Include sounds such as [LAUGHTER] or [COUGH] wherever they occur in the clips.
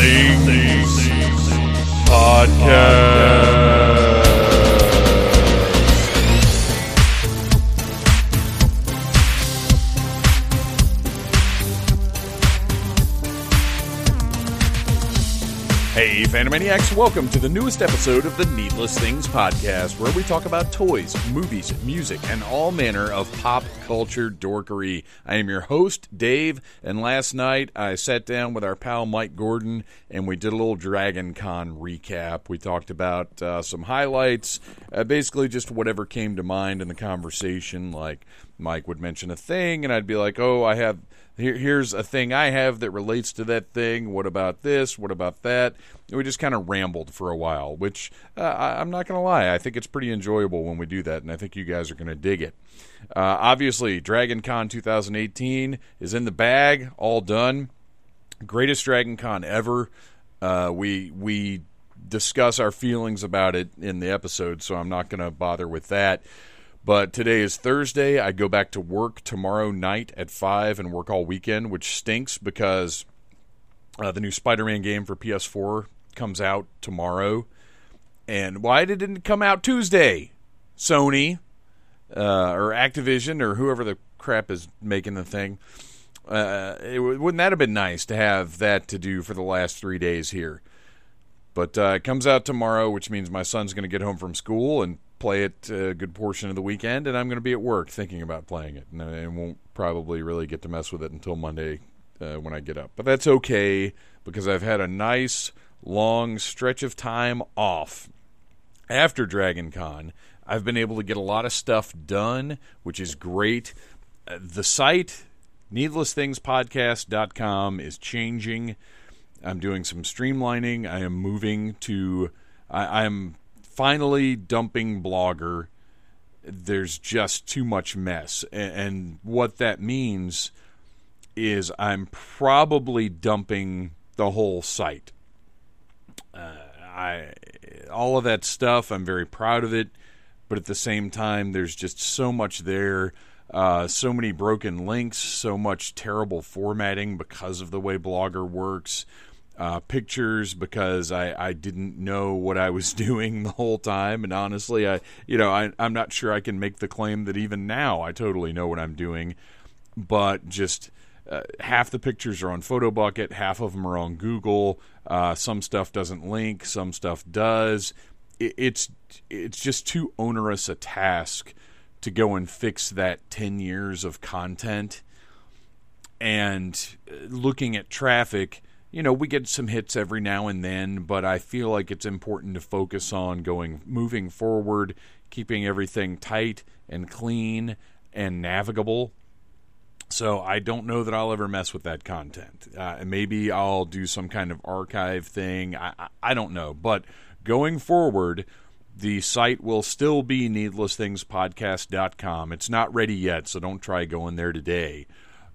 Things Podcast. Hey, Phantomaniacs, welcome to the newest episode of the Needless Things Podcast, where we talk about toys, movies, music, and all manner of pop culture dorkery. I am your host, Dave, and last night I sat down with our pal Mike Gordon and we did a little Dragon Con recap. We talked about uh, some highlights, uh, basically just whatever came to mind in the conversation. Like Mike would mention a thing, and I'd be like, oh, I have here, here's a thing I have that relates to that thing. What about this? What about that? And we just kind of rambled for a while, which uh, I, am not going to lie. I think it's pretty enjoyable when we do that, and I think you guys are going to dig it. Uh, obviously, Dragon Con 2018 is in the bag, all done. Greatest Dragon Con ever. Uh, we we discuss our feelings about it in the episode, so I'm not going to bother with that. But today is Thursday. I go back to work tomorrow night at 5 and work all weekend, which stinks because uh, the new Spider Man game for PS4 comes out tomorrow. And why did it come out Tuesday? Sony uh, or Activision or whoever the crap is making the thing. Uh, wouldn't that have been nice to have that to do for the last three days here? But uh, it comes out tomorrow, which means my son's going to get home from school and play it a good portion of the weekend, and I'm going to be at work thinking about playing it, and I won't probably really get to mess with it until Monday uh, when I get up. But that's okay because I've had a nice long stretch of time off after Dragon Con. I've been able to get a lot of stuff done, which is great. Uh, the site, needlessthingspodcast.com, is changing. I'm doing some streamlining. I am moving to. I, I'm finally dumping Blogger, there's just too much mess. And, what that means is I'm probably dumping the whole site. Uh, I all of that stuff. I'm very proud of it, but at the same time, there's just so much there. Uh, so many broken links, so much terrible formatting because of the way Blogger works uh, pictures because I, I didn't know what I was [LAUGHS] doing the whole time. And honestly, I you know I, I'm not sure I can make the claim that even now I totally know what I'm doing. But just uh, half the pictures are on PhotoBucket, half of them are on Google. Uh, some stuff doesn't link, some stuff does. It, it's it's just too onerous a task to go and fix that 10 years of content. And uh, looking at traffic you know, we get some hits every now and then, but I feel like it's important to focus on going moving forward, keeping everything tight and clean and navigable. So I don't know that I'll ever mess with that content. Uh, maybe I'll do some kind of archive thing. I, I, I don't know, but going forward, the site will still be needlessthingspodcast.com. It's not ready yet, so don't try going there today.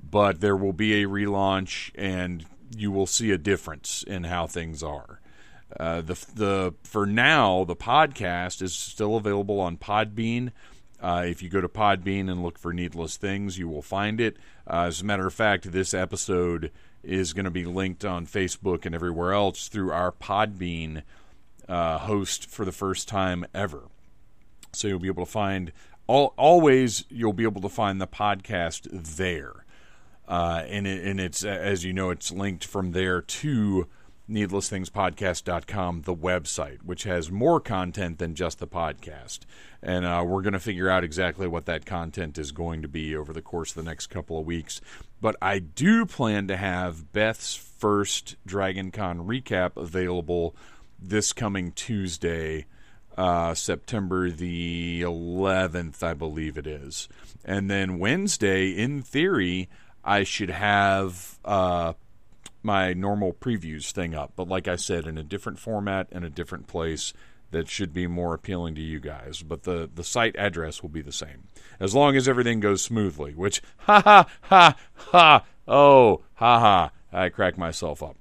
But there will be a relaunch, and you will see a difference in how things are. Uh, the the for now the podcast is still available on Podbean. Uh, if you go to Podbean and look for Needless Things, you will find it. Uh, as a matter of fact, this episode is going to be linked on Facebook and everywhere else through our Podbean uh, host for the first time ever. So you'll be able to find all always you'll be able to find the podcast there. Uh, and it, and it's as you know, it's linked from there to needlessthingspodcast.com, the website, which has more content than just the podcast. And uh, we're going to figure out exactly what that content is going to be over the course of the next couple of weeks. But I do plan to have Beth's first Dragon Con recap available this coming Tuesday. Uh, September the 11th, I believe it is. And then Wednesday, in theory, I should have uh, my normal previews thing up. But like I said, in a different format and a different place that should be more appealing to you guys. But the, the site address will be the same. As long as everything goes smoothly, which, [LAUGHS] ha ha ha ha, oh, ha ha, I crack myself up.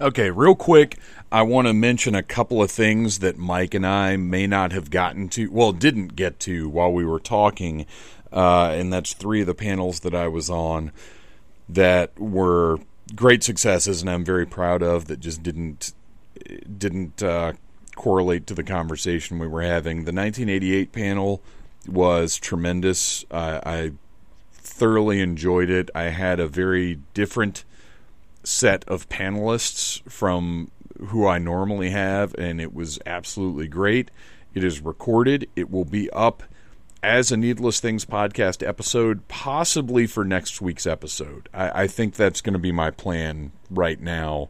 Okay, real quick, I want to mention a couple of things that Mike and I may not have gotten to, well, didn't get to while we were talking uh, and that's three of the panels that I was on that were great successes, and I'm very proud of that. Just didn't didn't uh, correlate to the conversation we were having. The 1988 panel was tremendous. Uh, I thoroughly enjoyed it. I had a very different set of panelists from who I normally have, and it was absolutely great. It is recorded. It will be up as a Needless Things podcast episode, possibly for next week's episode. I, I think that's going to be my plan right now.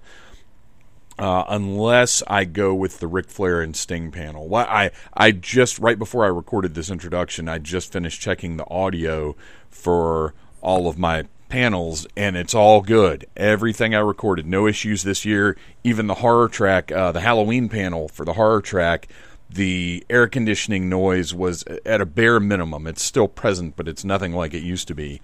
Uh, unless I go with the Ric Flair and Sting panel. I I just right before I recorded this introduction, I just finished checking the audio for all of my panels, and it's all good. Everything I recorded, no issues this year. Even the horror track, uh, the Halloween panel for the horror track, the air conditioning noise was at a bare minimum. It's still present, but it's nothing like it used to be.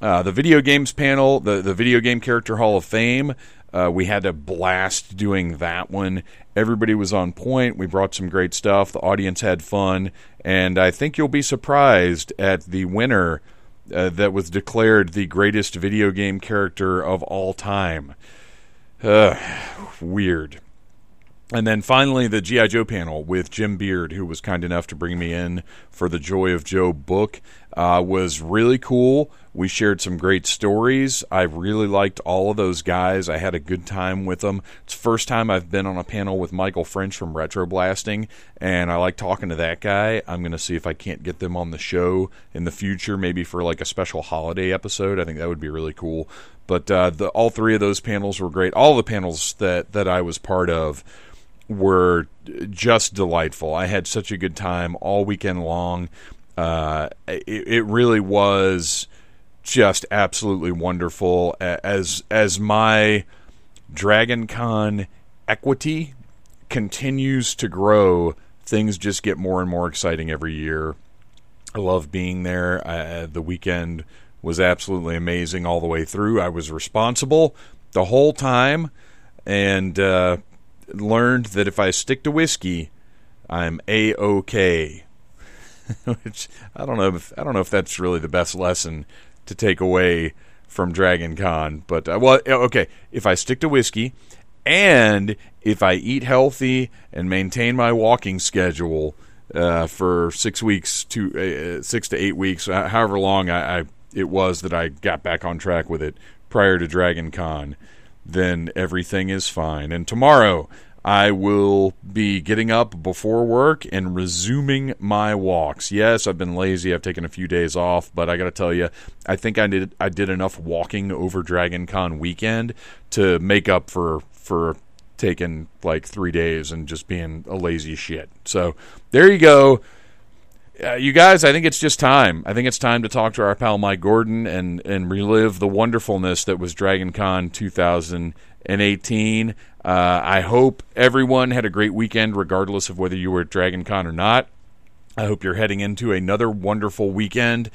Uh, the video games panel, the, the Video Game Character Hall of Fame, uh, we had a blast doing that one. Everybody was on point. We brought some great stuff. The audience had fun. And I think you'll be surprised at the winner uh, that was declared the greatest video game character of all time. Uh, weird. And then finally, the G.I. Joe panel with Jim Beard, who was kind enough to bring me in for the Joy of Joe book, uh, was really cool. We shared some great stories. I really liked all of those guys. I had a good time with them. It's the first time I've been on a panel with Michael French from Retro Blasting, and I like talking to that guy. I'm going to see if I can't get them on the show in the future, maybe for like a special holiday episode. I think that would be really cool. But uh, the, all three of those panels were great. All the panels that, that I was part of were just delightful. I had such a good time all weekend long. Uh, it, it, really was just absolutely wonderful. As as my Dragon Con equity continues to grow, things just get more and more exciting every year. I love being there. The weekend was absolutely amazing all the way through. I was responsible the whole time, and uh, learned that if I stick to whiskey, I'm a okay. [LAUGHS] Which I don't know if I don't know if that's really the best lesson to take away from Dragon Con, but uh, well, okay, if I stick to whiskey and if I eat healthy and maintain my walking schedule uh, for six weeks to uh, six to eight weeks, uh, however long I, I, it was that I got back on track with it prior to Dragon Con, then everything is fine. And tomorrow I will be getting up before work and resuming my walks. Yes, I've been lazy. I've taken a few days off, but I got to tell you, I think I did I did enough walking over Dragon Con weekend to make up for for taking like 3 days and just being a lazy shit. So, there you go. Uh, you guys, I think it's just time. I think it's time to talk to our pal Mike Gordon and and relive the wonderfulness that was Dragon Con 2018. Uh, I hope everyone had a great weekend, regardless of whether you were at Dragon Con or not. I hope you're heading into another wonderful weekend,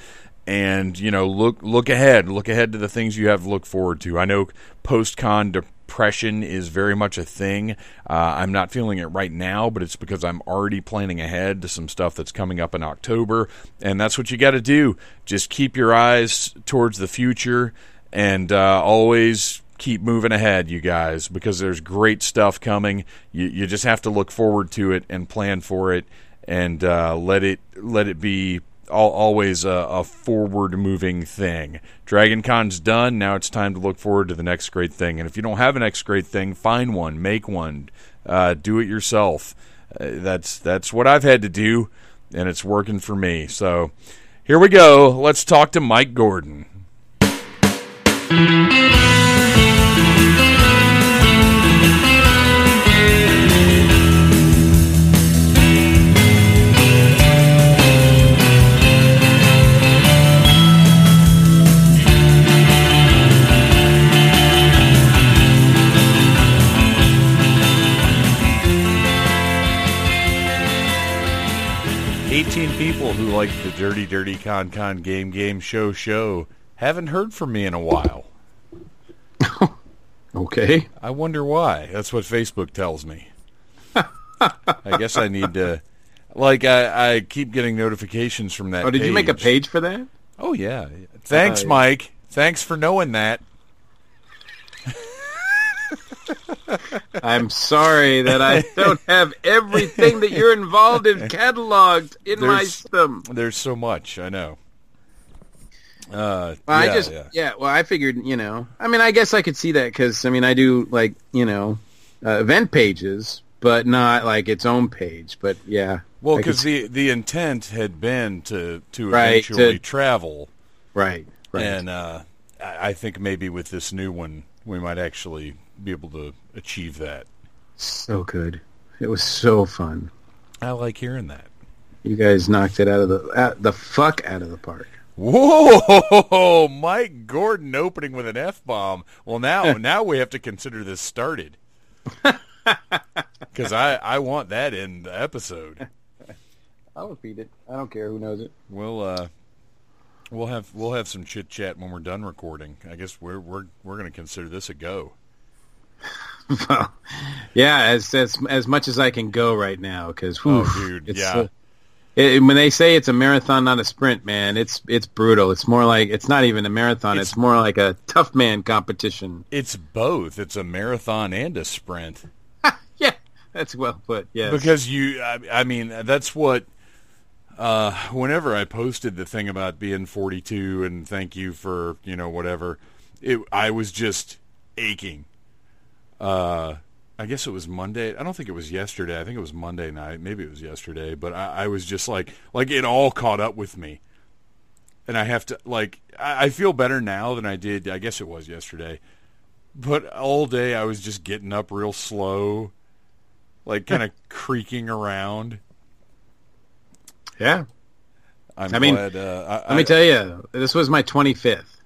and you know, look look ahead, look ahead to the things you have to look forward to. I know post con depression is very much a thing. Uh, I'm not feeling it right now, but it's because I'm already planning ahead to some stuff that's coming up in October, and that's what you got to do. Just keep your eyes towards the future, and uh, always keep moving ahead, you guys, because there's great stuff coming. You, you just have to look forward to it and plan for it, and uh, let it let it be always a, a forward moving thing. Dragon Con's done. Now it's time to look forward to the next great thing. And if you don't have a next great thing, find one, make one, uh, do it yourself. Uh, that's that's what I've had to do, and it's working for me. So here we go. Let's talk to Mike Gordon. 18 people who like the Dirty Dirty Con Con Game Game Show Show haven't heard from me in a while. [LAUGHS] okay. I wonder why. That's what Facebook tells me. I guess I need to. Like, I, I keep getting notifications from that. Oh, did page. you make a page for that? Oh, yeah. Thanks, uh, Mike. Thanks for knowing that. I'm sorry that I [LAUGHS] don't have everything that you're involved in cataloged in my system. There's so much. I know. Uh, Well, yeah, I just yeah. yeah. Well, I figured you know. I mean, I guess I could see that because I mean, I do like you know uh, event pages, but not like its own page. But yeah, Well, because the the intent had been to to Right, eventually to- travel, right, right. and uh, I think maybe with this new one, we might actually be able to achieve that. so good. It was so fun. I like hearing that. You guys knocked it out of the out, the fuck out of the park. Whoa, [LAUGHS] Mike Gordon opening with an f bomb. Well, now [LAUGHS] now we have to consider this started [LAUGHS] because I I want that in the episode. I'll repeat it. I don't care who knows it. We'll uh, we'll have we'll have some chit chat when we're done recording. I guess we're we're we're going to consider this a go. [LAUGHS] well, yeah, as as as much as I can go right now because Oh, dude, it's, yeah. uh, it, when they say it's a marathon, not a sprint, man, it's it's brutal. It's more like it's not even a marathon. It's, It's- more like a tough man competition. It's both. It's a marathon and a sprint. [LAUGHS] Yeah, that's well put. Yeah, Because you, I, I mean, that's what. Uh, whenever I posted the thing about being 42 and thank you for you know whatever, it I was just aching. Uh, I guess it was Monday. I don't think it was yesterday. I think it was Monday night. Maybe it was yesterday. But I, I was just like, like it all caught up with me, and I have to like. I, I feel better now than I did. I guess it was yesterday. But all day I was just getting up real slow, like kind of [LAUGHS] creaking around. yeah. I'm I mean, glad. Uh, I, Let me tell you, this was my 25th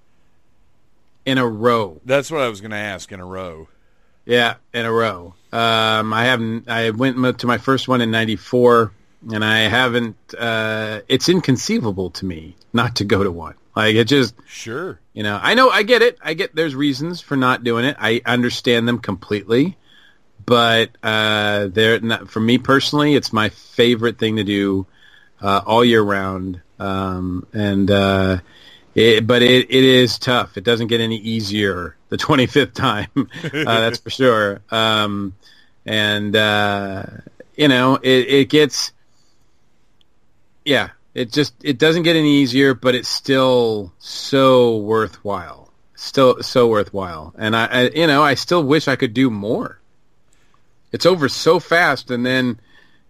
in a row. That's what I was going to ask in a row. Yeah, in a row. Um, I haven't. I went to my first one in '94, and I haven't. Uh, it's inconceivable to me not to go to one. Like it just, Sure. you know. I know. I get it. I get. There's reasons for not doing it. I understand them completely. But uh, they're not, for me personally, it's my favorite thing to do uh, all year round. Um, and uh, it, but it, it is tough. It doesn't get any easier the 25th time. uh, that's for sure. Um, and uh, you know, it, it gets, yeah, it just it doesn't get any easier, but it's still so worthwhile. Still so worthwhile. And I, I you know, I still wish I could do more. It's over so fast, and then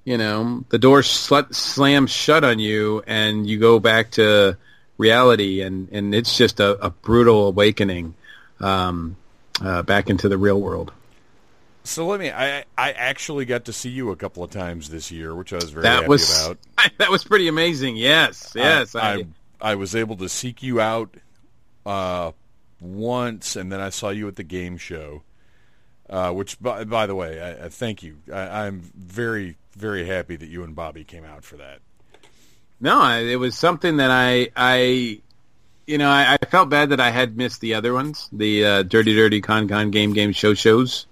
you know the door sl- slams shut on you, and you go back to reality, and and it's just a, a brutal awakening um, uh, back into the real world. So let me. I I actually got to see you a couple of times this year, which I was very That happy was about. [LAUGHS] that was pretty amazing. Yes, yes. I, I I was able to seek you out uh, once, and then I saw you at the game show. Uh, which, by, by the way, I, I thank you. I, I'm very, very happy that you and Bobby came out for that. No, I, it was something that I, I, you know, I, I felt bad that I had missed the other ones, the uh, Dirty Dirty Con Con Game Game Show shows,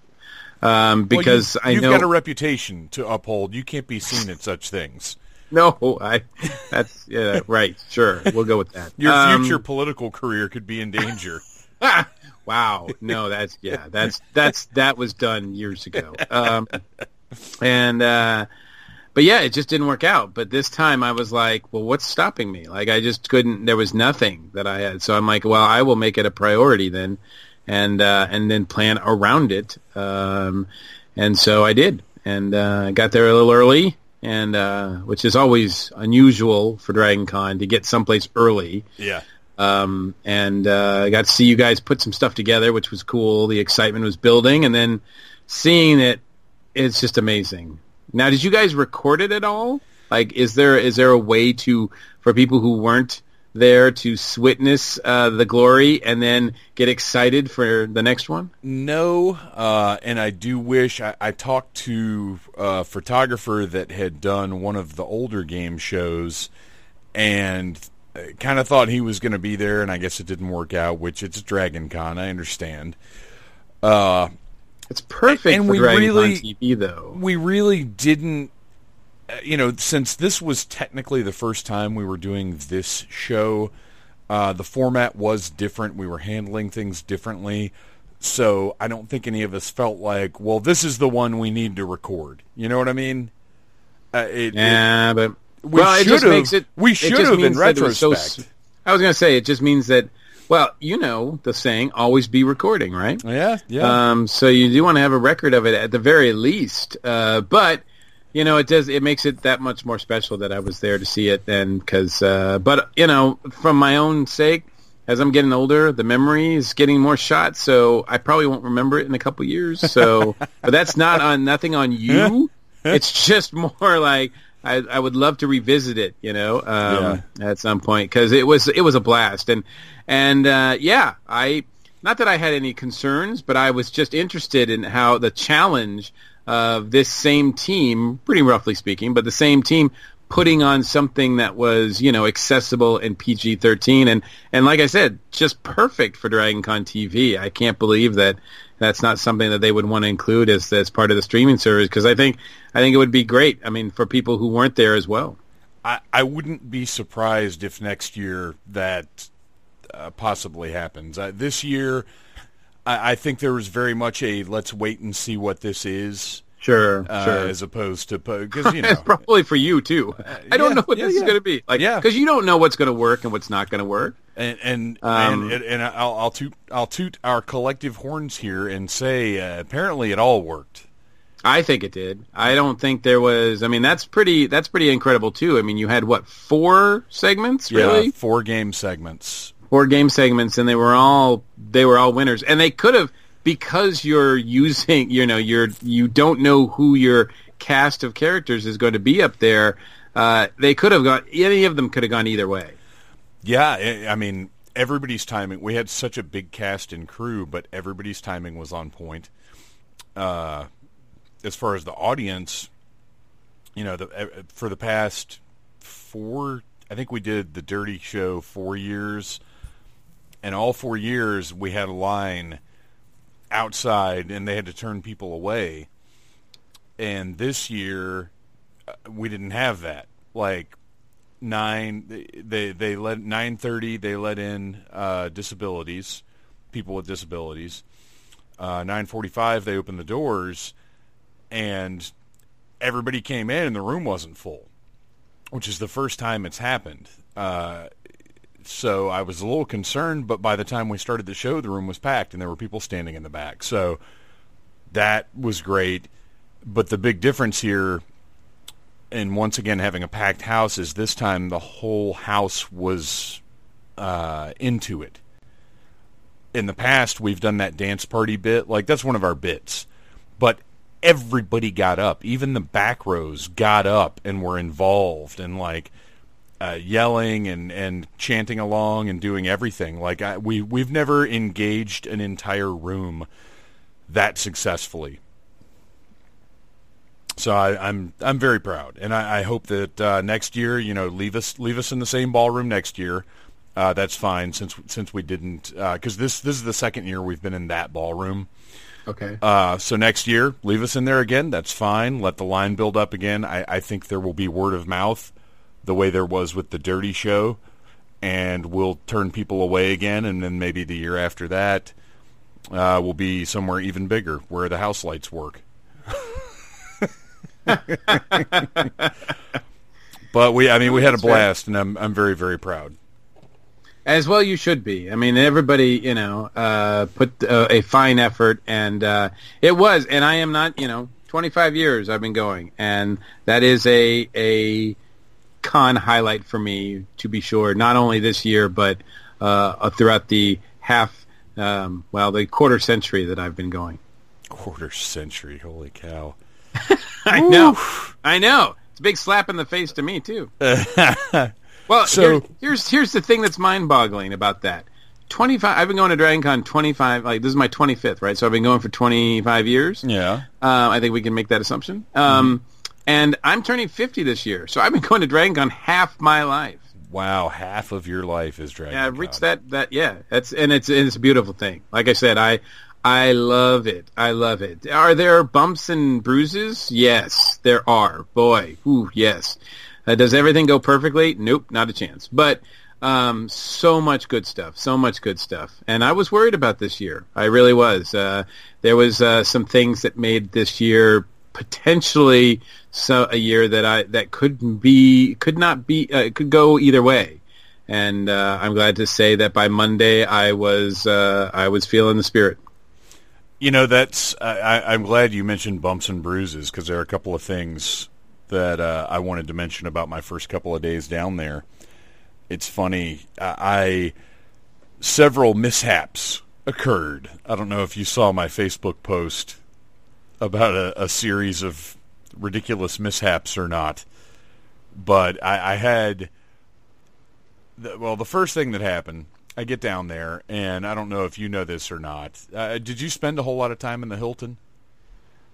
um, because well, I you, you've know got a reputation to uphold. You can't be seen at such things. no, I that's yeah, right, sure, we'll go with that. Your Um, future political career could be in danger. [LAUGHS] [LAUGHS] wow, no, that's yeah, that's that's that was done years ago, um, and uh, but yeah, it just didn't work out. But this time, I was like, well, what's stopping me? Like, I just couldn't. There was nothing that I had, so I'm like, well, I will make it a priority then, and uh, and then plan around it. Um, and so I did, and uh, got there a little early. And uh, which is always unusual for Dragon Con to get someplace early yeah. um, and uh, I got to see you guys put some stuff together, which was cool. The excitement was building, and then seeing it, it's just amazing. Now, did you guys record it at all? Like, is there is there a way to for people who weren't there to witness uh, the glory and then get excited for the next one? No, uh, and I do wish I, I talked to a photographer that had done one of the older game shows, and kind of thought he was going to be there, and I guess it didn't work out. Which it's Dragon Con, I understand. Uh, It's perfect And for we Dragon really- TV, though. we really didn't uh, you know since this was technically the first time we were doing this show uh, the format was different we were handling things differently So I don't think any of us felt like, well, this is the one we need to record. You know what I mean? Uh, it, Yeah, but We well, it just makes it. we it just should've in means that it was so retrospect. s- I was going to say it just means that. Well, you know the saying, "Always be recording," right? yeah, yeah. Um, so you do want to have a record of it at the very least. Uh, but you know, it does. It makes it that much more special that I was there to see it. And because, uh, but you know, from my own sake, as I'm getting older, the memory is getting more shot. So I probably won't remember it in a couple years. So, but that's not on nothing on you. [LAUGHS] it's just more like. I, I would love to revisit it, you know, um, at some point because it was it was a blast, and and uh, yeah, I not that I had any concerns, but I was just interested in how the challenge of this same team, pretty roughly speaking, but the same team putting on something that was, you know, accessible and PG-13 and and like I said, just perfect for Dragon Con TV. I can't believe that that's not something that they would want to include as as part of the streaming service because I think I think it would be great. I mean, for people who weren't there as well. I, I wouldn't be surprised if next year that uh, possibly happens. Uh, this year, I, I think there was very much a let's wait and see what this is, Sure, uh, sure. as opposed to because [LAUGHS] you know It's probably for you too. I don't yeah, know what yeah, this is going to be. Like, Yeah. because you don't know what's going to work and what's not going to work. And and Um, and, and I'll, I'll toot I'll toot our collective horns here and say uh, apparently it all worked. I think it did. I don't think there was. I mean, that's pretty. That's pretty incredible too. I mean, you had what four segments really? Yeah, four game segments. Four game segments, and they were all they were all winners. And they could have because you're using. You know, you're you don't know who your cast of characters is going to be up there. Uh, they could have gone. Any of them could have gone either way. Yeah, I I mean everybody's timing. We had such a big cast and crew, but everybody's timing was on point. Uh, as far as the audience, you know, the, uh, for the past four, I think we did the Dirty Show four years, and all four years we had a line outside, and they had to turn people away. And this year, uh, we didn't have that. Like nine they they, let nine thirty they let in uh, disabilities, people with disabilities. Uh, nine forty five they opened the doors, and everybody came in and the room wasn't full, which is the first time it's happened. Uh, so I was a little concerned, but by the time we started the show, the room was packed and there were people standing in the back. So that was great. But the big difference here and once again having a packed house is this time the whole house was uh, into it. In the past, we've done that dance party bit, like that's one of our bits, but everybody got up, even the back rows got up and were involved and like uh, yelling and, and chanting along and doing everything. Like I, we we've never engaged an entire room that successfully. So I, I'm I'm very proud, and I, I hope that uh, next year, you know, leave us leave us in the same ballroom next year. Uh, that's fine since since we didn't because this this is the second year we've been in that ballroom. Okay. Uh, so next year, leave us in there again. That's fine. Let the line build up again. I, I think there will be word of mouth, the way there was with the Dirty Show, and we'll turn people away again. And then maybe the year after that, uh, will be somewhere even bigger where the house lights work. [LAUGHS] [LAUGHS] but we, I mean, we had a blast, and I'm I'm very very proud. As well, you should be. I mean, everybody, you know, uh, put uh, a fine effort, and uh, it was. And I am not, you know, 25 years I've been going, and that is a a con highlight for me to be sure. Not only this year, but uh, throughout the half, um, well, the quarter century that I've been going. Quarter century, holy cow! [LAUGHS] [LAUGHS] I know, I know. It's a big slap in the face to me too. [LAUGHS] well, So- here- here's here's the thing that's mind-boggling about that. Twenty five. I've been going to Dragon Con twenty five. Like this is my twenty fifth, right? So I've been going for twenty five years. Yeah, Uh, I think we can make that assumption. Um, and I'm turning fifty this year, so I've been going to Dragon Con half my life. wow, half of your life is Dragon. Yeah, I've Con. reached that. That yeah, that's and it's and it's a beautiful thing. Like I said, I I love it. I love it. Are there bumps and bruises? Yes, there are. Boy, ooh, yes. Uh, does everything go perfectly? Nope, not a chance. But Um, so much good stuff, so much good stuff, and I was worried about this year. I really was. Uh, there was uh, some things that made this year potentially so a year that I that could be could not be uh, could go either way, and uh, I'm glad to say that by Monday I was uh, I was feeling the spirit. You know, that's I, I'm glad you mentioned bumps and bruises because there are a couple of things that uh, I wanted to mention about my first couple of days down there it's funny. I several mishaps occurred. I don't know if you saw my Facebook post about a, a series of ridiculous mishaps or not, but I, I had. The, well, the first thing that happened, I get down there, and I don't know if you know this or not. Uh, did you spend a whole lot of time in the Hilton?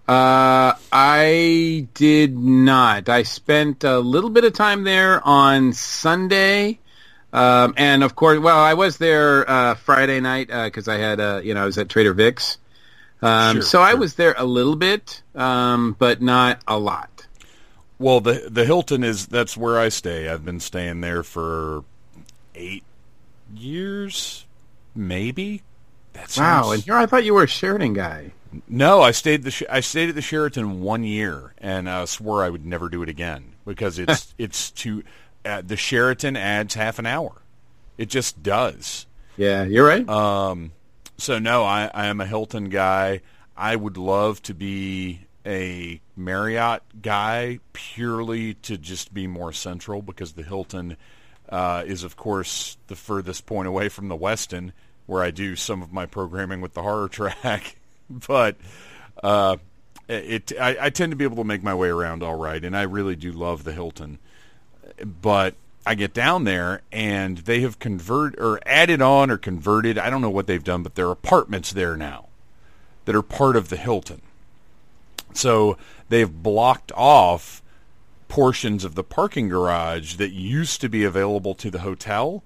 Uh, I did not. I spent a little bit of time there on Sunday um, and of course, well, I was there uh, Friday night because uh, I had, uh, you know, I was at Trader Vic's. Um, sure, so sure. I was there a little bit, um, but not a lot. Well, the the Hilton is that's where I stay. I've been staying there for eight years, maybe. That sounds... Wow, and here I thought you were a Sheraton guy. No, I stayed the I stayed at the Sheraton one year, and I swore I would never do it again because it's [LAUGHS] it's too uh, the Sheraton adds half an hour. It just does. Yeah, you're right. Um, so no, I, I am a Hilton guy. I would love to be a Marriott guy purely to just be more central because the Hilton uh, is, of course, the furthest point away from the Westin, where I do some of my programming with the horror [LAUGHS] track. but uh, it, I, I, tend to be able to make my way around all right, and I really do love the Hilton but I get down there and they have converted or added on or converted. I don't know what they've done, but there are apartments there now that are part of the Hilton. So they've blocked off portions of the parking garage that used to be available to the hotel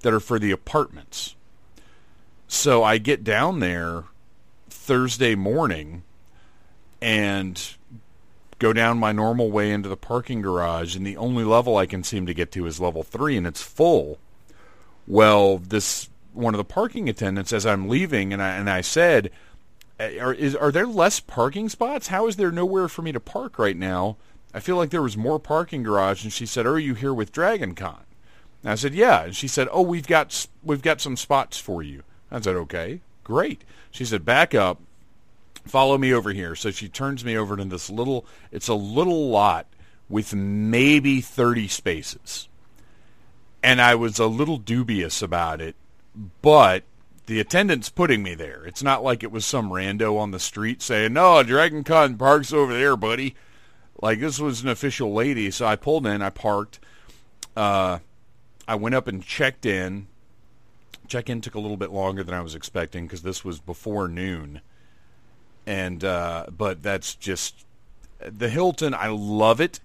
that are for the apartments. So I get down there Thursday morning and go down my normal way into the parking garage, and the only level I can seem to get to is level three, and it's full. Well, this one of the parking attendants, as I'm leaving, and I and I said, "Are is are there less parking spots? How is there nowhere for me to park right now? I feel like there was more parking garage." And she said, "Are you here with Dragon Con?" And I said, "Yeah." And she said, "Oh, we've got we've got some spots for you." I said, "Okay, great." She said, "Back up." follow me over here. So she turns me over to this little, it's a little lot with maybe 30 spaces. And I was a little dubious about it, but the attendant's putting me there. It's not like it was some rando on the street saying, no, Dragon Con parks over there, buddy. Like this was an official lady. So I pulled in, I parked. Uh, I went up and checked in. Check-in took a little bit longer than I was expecting because this was before noon and uh, but that's just the Hilton. I love it,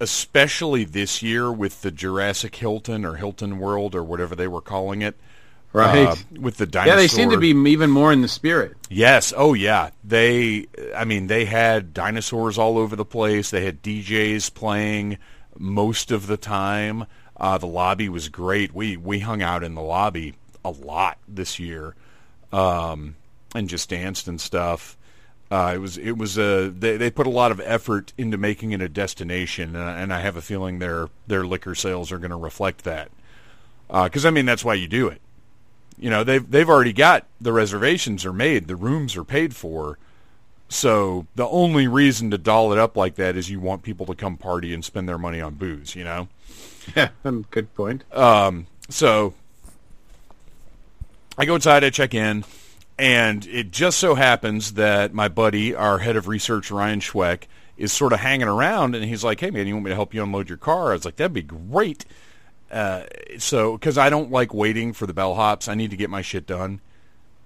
especially this year with the Jurassic Hilton or Hilton World or whatever they were calling it. Right uh, with the dinosaur. Yeah, they seem to be even more in the spirit. Yes. Oh, yeah. They. I mean, they had dinosaurs all over the place. They had DJs playing most of the time. Uh, the lobby was great. We we hung out in the lobby a lot this year. Um, and just danced and stuff. Uh, it was it was a they, they put a lot of effort into making it a destination, and, and I have a feeling their their liquor sales are going to reflect that. Because uh, I mean that's why you do it. You know they've they've already got the reservations are made, the rooms are paid for. So the only reason to doll it up like that is you want people to come party and spend their money on booze. You know. Yeah, good point. Um, so I go inside, I check in. And it just so happens that my buddy, our head of research, Ryan Schweck, is sort of hanging around, and he's like, "Hey, man, you want me to help you unload your car?" I was like, "That'd be great." Uh, so, because I don't like waiting for the bellhops, I need to get my shit done.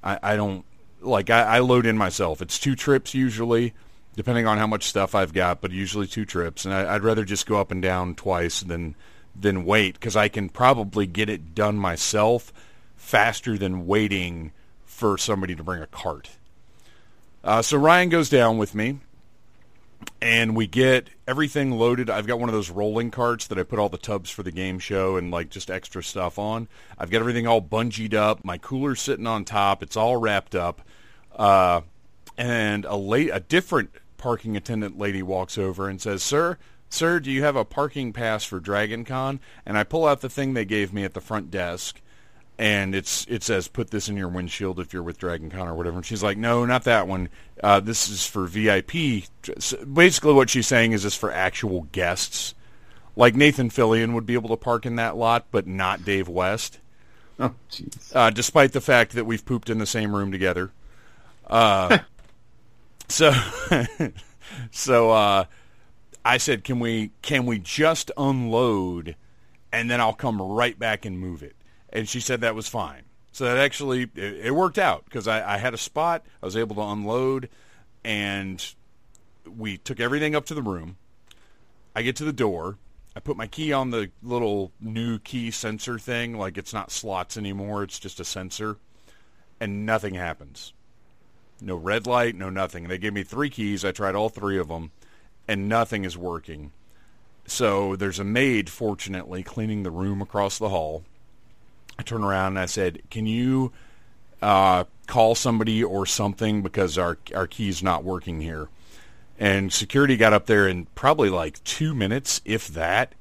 I, I don't like I, I load in myself. It's two trips usually, depending on how much stuff I've got, but usually two trips, and I, I'd rather just go up and down twice than than wait because I can probably get it done myself faster than waiting for somebody to bring a cart. Uh, so Ryan goes down with me, and we get everything loaded. I've got one of those rolling carts that I put all the tubs for the game show and like just extra stuff on. I've got everything all bungeed up. My cooler's sitting on top. It's all wrapped up. Uh, and a late, a different parking attendant lady walks over and says, "Sir, sir, do you have a parking pass for Dragon Con?" And I pull out the thing they gave me at the front desk, and it's it says, "Put this in your windshield if you're with Dragon Con or whatever." And she's like, "No, not that one. Uh, this is for VIP." So basically, what she's saying is this for actual guests. Like Nathan Fillion would be able to park in that lot, but not Dave West. Oh, jeez. Uh, despite the fact that we've pooped in the same room together. Uh, [LAUGHS] so, [LAUGHS] so uh, I said, "Can we can we just unload, and then I'll come right back and move it?" And she said that was fine. So that actually it, it worked out because I, I had a spot. I was able to unload, and we took everything up to the room. I get to the door. I put my key on the little new key sensor thing. Like it's not slots anymore. It's just a sensor, and nothing happens. No red light, no nothing. They gave me three keys. I tried all three of them, and nothing is working. So there's a maid, fortunately, cleaning the room across the hall. I turned around and I said, "Can you uh, call somebody or something because our our key's not working here?" And security got up there in probably like two minutes, if that.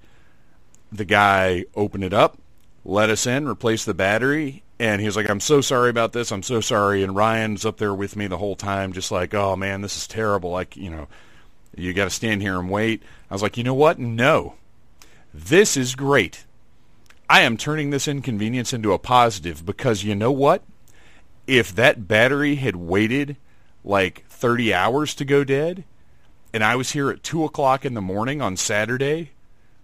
The guy opened it up, let us in, replaced the battery, and he was like, "I'm so sorry about this. I'm so sorry." And Ryan's up there with me the whole time, just like, "Oh man, this is terrible. Like, you know, you got to stand here and wait." I was like, "You know what? No, this is great. I am turning this inconvenience into a positive because you know what? If that battery had waited like 30 hours to go dead, and I was here at two o'clock in the morning on Saturday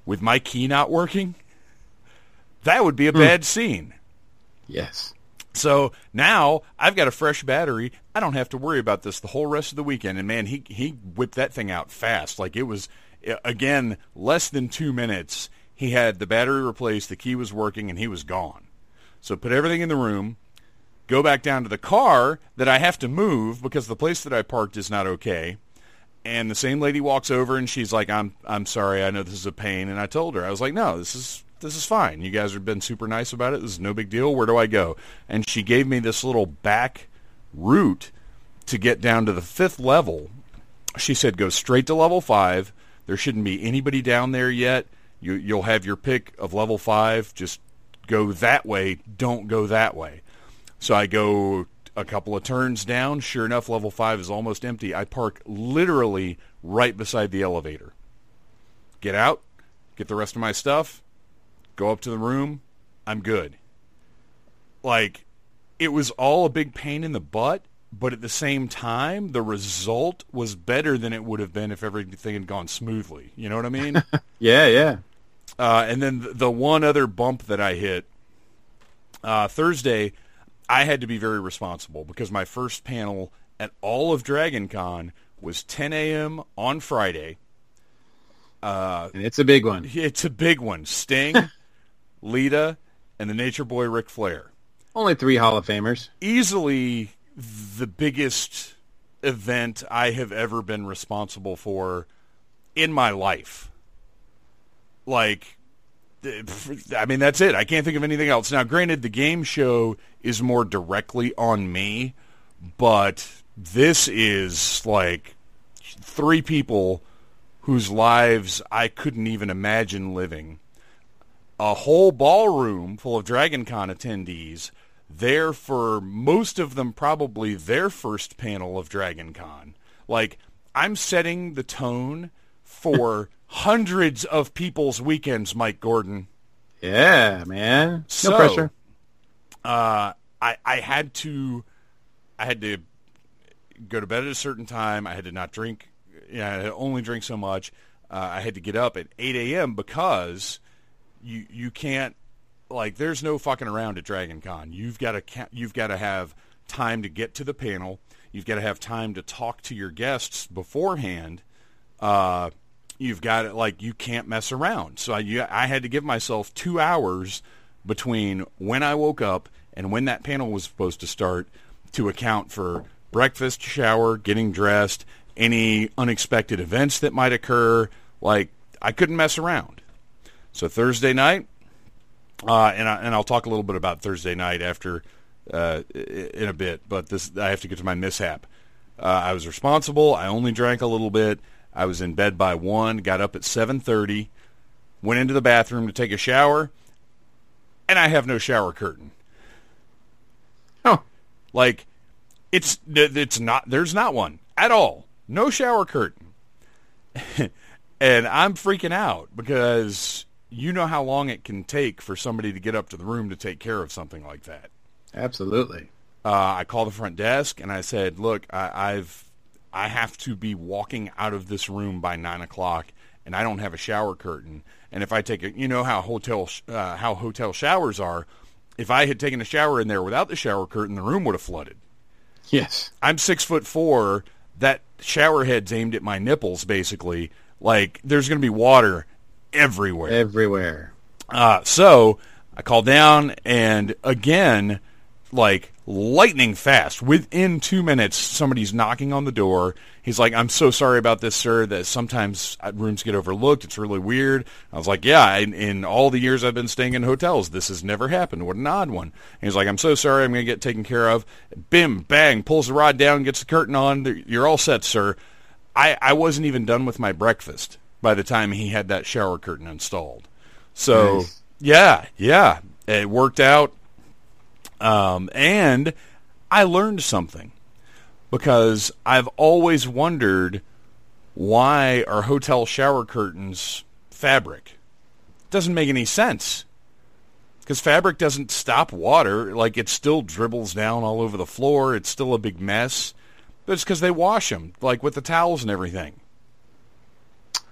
with my key not working, that would be a hmm. bad scene." Yes. So now I've got a fresh battery. I don't have to worry about this the whole rest of the weekend. And man, he he whipped that thing out fast. Like it was again less than two minutes. He had the battery replaced, the key was working, and he was gone. So put everything in the room. Go back down to the car that I have to move because the place that I parked is not okay. And the same lady walks over and she's like, "I'm I'm sorry. I know this is a pain." And I told her I was like, "No, this is this is fine. You guys have been super nice about it. This is no big deal. Where do I go? And she gave me this little back route to get down to the fifth level. She said, go straight to level five. There shouldn't be anybody down there yet. You, you'll have your pick of level five. Just go that way. Don't go that way. So I go a couple of turns down. Sure enough, level five is almost empty. I park literally right beside the elevator. Get out, get the rest of my stuff, go up to the room, I'm good. Like, it was all a big pain in the butt, but at the same time, the result was better than it would have been if everything had gone smoothly. You know what I mean? [LAUGHS] Yeah, yeah. Uh, and then the one other bump that I hit uh, Thursday, I had to be very responsible because my first panel at all of Dragon Con was 10 a.m. on Friday. And it's a big one. [LAUGHS] It's a big one. Sting, [LAUGHS] Lita, and the Nature Boy Ric Flair. Only three Hall of Famers. Easily the biggest event I have ever been responsible for in my life. Like, eh, I mean, that's it. I can't think of anything else. Now, granted, the game show is more directly on me, but this is like three people whose lives I couldn't even imagine living. A whole ballroom full of Dragon Con attendees there for most of them probably their first panel of Dragon Con. Like, I'm setting the tone for [LAUGHS] hundreds of people's weekends, Mike Gordon. Yeah, man. No So, pressure. Uh, I I had to I had to go to bed at a certain time. I had to not drink. Yeah, I had only drink so much. Uh, I had to get up at 8 a.m. because you you can't like there's no fucking around at Dragon Con. You've got to you've got to have time to get to the panel. You've got to have time to talk to your guests beforehand. Uh, you've got it like you can't mess around. So I, you, I had to give myself two hours between when I woke up and when that panel was supposed to start to account for breakfast, shower, getting dressed, any unexpected events that might occur. Like I couldn't mess around. So Thursday night, uh, and I, and I'll talk a little bit about Thursday night after uh, in a bit. But this I have to get to my mishap. Uh, I was responsible. I only drank a little bit. I was in bed by one. Got up at seven thirty. Went into the bathroom to take a shower, and I have no shower curtain. Oh, Like it's it's not there's not one at all. No shower curtain. [LAUGHS] and I'm freaking out because you know how long it can take for somebody to get up to the room to take care of something like that. absolutely. Uh, I called the front desk and I said, "Look, I, I've I have to be walking out of this room by nine o'clock, and I don't have a shower curtain. And if I take a, you know how hotel uh, how hotel showers are, if I had taken a shower in there without the shower curtain, the room would have flooded. Yes. I'm six foot four. That shower head's aimed at my nipples, basically. Like there's going to be water everywhere. Everywhere. Uh, so I call down, and again, like lightning fast, within two minutes, somebody's knocking on the door. He's like, "I'm so sorry about this, sir. That sometimes uh, rooms get overlooked. It's really weird." I was like, "Yeah, in, in all the years I've been staying in hotels, this has never happened. What an odd one." And he's like, "I'm so sorry. I'm going to get taken care of." Bim, bang, pulls the rod down, gets the curtain on. You're all set, sir. I, I wasn't even done with my breakfast by the time he had that shower curtain installed. So Nice. yeah, yeah, it worked out. Um, and I learned something because I've always wondered why are hotel shower curtains fabric? Doesn't make any sense. Because fabric doesn't stop water. Like it still dribbles down all over the floor. It's still a big mess. But it's because they wash them, like with the towels and everything.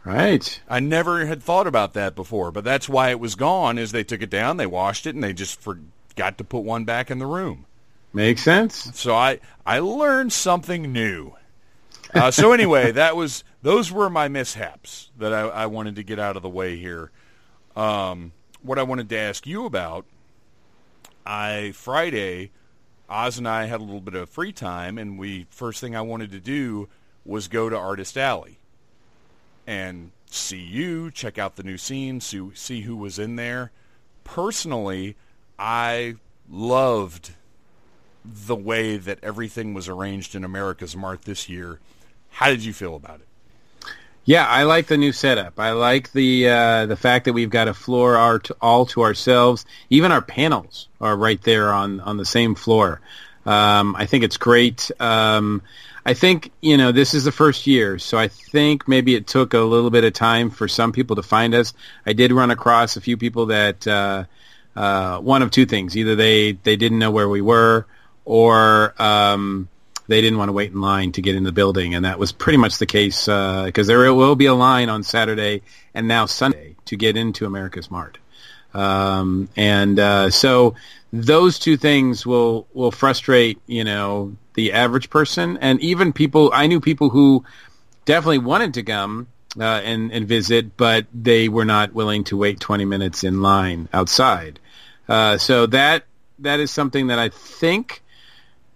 Right. I never had thought about that before, but that's why it was gone. Is they took it down, they washed it, and they just forgot to put one back in the room. Makes sense. So I I learned something new. Uh, so anyway, [LAUGHS] that was those were my mishaps that I, I wanted to get out of the way here. Um, what I wanted to ask you about, I Friday, Oz and I had a little bit of free time, and we first thing I wanted to do was go to Artist Alley and see you, check out the new scene, see, see who was in there. Personally, I loved the way that everything was arranged in America's Mart this year. How did you feel about it? Yeah, I like the new setup. I like the uh, the fact that we've got a floor our all to ourselves. Even our panels are right there on on the same floor. Um, I think it's great. Um, I think you know this is the first year, so I think maybe it took a little bit of time for some people to find us. I did run across a few people that uh, uh, one of two things: either they they didn't know where we were, or um, they didn't want to wait in line to get in the building, and that was pretty much the case because there will be a line on Saturday and now Sunday to get into America's Mart, um, and uh, so those two things will will frustrate you know the average person and even people. I knew people who definitely wanted to come uh, and and visit, but they were not willing to wait 20 minutes in line outside. Uh, so that that is something that I think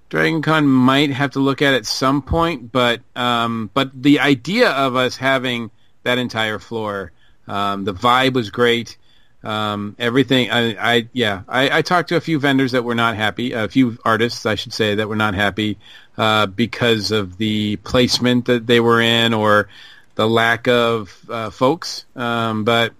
DragonCon might have to look at at some point. But um, but the idea of us having that entire floor, um, the vibe was great. Um, everything, I, I yeah, I, I talked to a few vendors that were not happy, a few artists, I should say, that were not happy uh, because of the placement that they were in or the lack of uh, folks. Um, but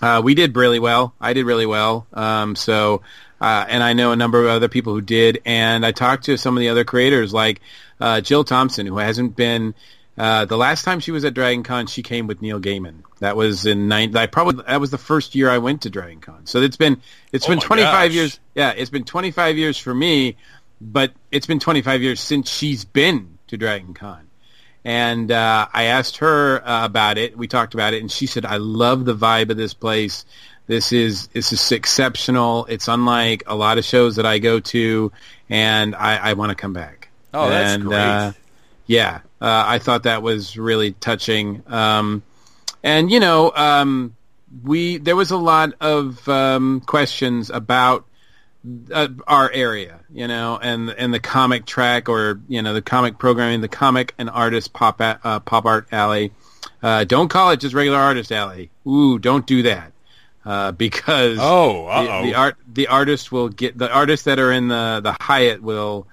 uh, we did really well. I did really well. Um, so, uh, and I know a number of other people who did. And I talked to some of the other creators, like uh, Jill Thompson, who hasn't been. Uh, the last time she was at Dragon Con, she came with Neil Gaiman. That was in nine. I probably that was the first year I went to Dragon Con. So it's been it's oh been 25 gosh. years. Yeah, it's been 25 years for me, but it's been 25 years since she's been to Dragon Con. And uh, I asked her uh, about it. We talked about it, and she said, "I love the vibe of this place. This is this is exceptional. It's unlike a lot of shows that I go to, and I, I want to come back." Oh, that's and, great. Uh, yeah, uh, I thought that was really touching. Um, and you know, um, we there was a lot of um, questions about uh, our area, you know, and and the comic track or you know the comic programming, the comic and artist pop a, uh, pop art alley. Uh, don't call it just regular artist alley. Ooh, don't do that uh, because oh, the, the, art the artist will get the artists that are in the the Hyatt will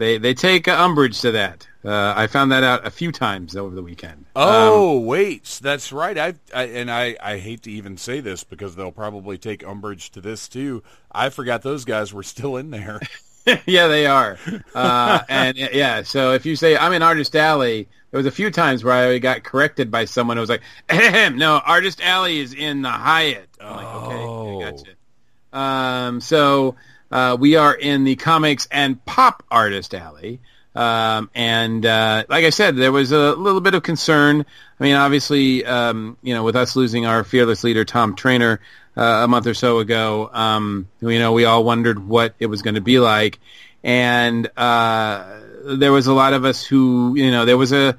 they they take umbrage to that. Uh, I found that out a few times over the weekend. Oh um, wait, that's right. I, I and I, I hate to even say this because they'll probably take umbrage to this too. I forgot those guys were still in there. [LAUGHS] yeah, they are. Uh, and yeah, so if you say I'm in Artist Alley, there was a few times where I got corrected by someone who was like, [LAUGHS] "No, Artist Alley is in the Hyatt." I'm like, "Okay, oh. I gotcha." Um, so uh, we are in the comics and pop artist alley. Um, and uh, like I said, there was a little bit of concern. I mean, obviously, um, you know, with us losing our fearless leader Tom Trainer uh, a month or so ago, um, you know, we all wondered what it was going to be like, and uh, there was a lot of us who, you know, there was a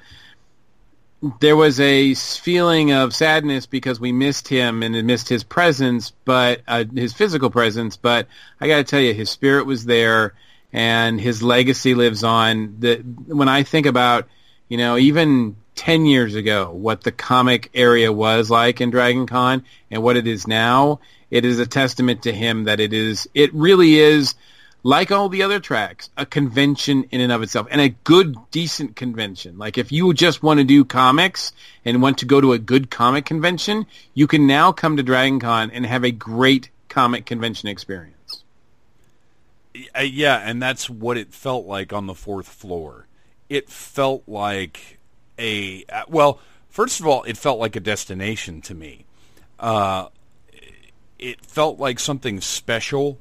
there was a feeling of sadness because we missed him and missed his presence, but uh, his physical presence. But I got to tell you, his spirit was there, and his legacy lives on. The, when I think about, you know, even ten years ago, what the comic area was like in Dragon Con and what it is now, it is a testament to him that it is. It really is like all the other tracks, a convention in and of itself, and a good, decent convention. Like if you just want to do comics and want to go to a good comic convention, you can now come to Dragon Con and have a great comic convention experience. Uh, yeah, and that's what it felt like on the fourth floor. It felt like a uh, well, first of all, it felt like a destination to me. Uh, it felt like something special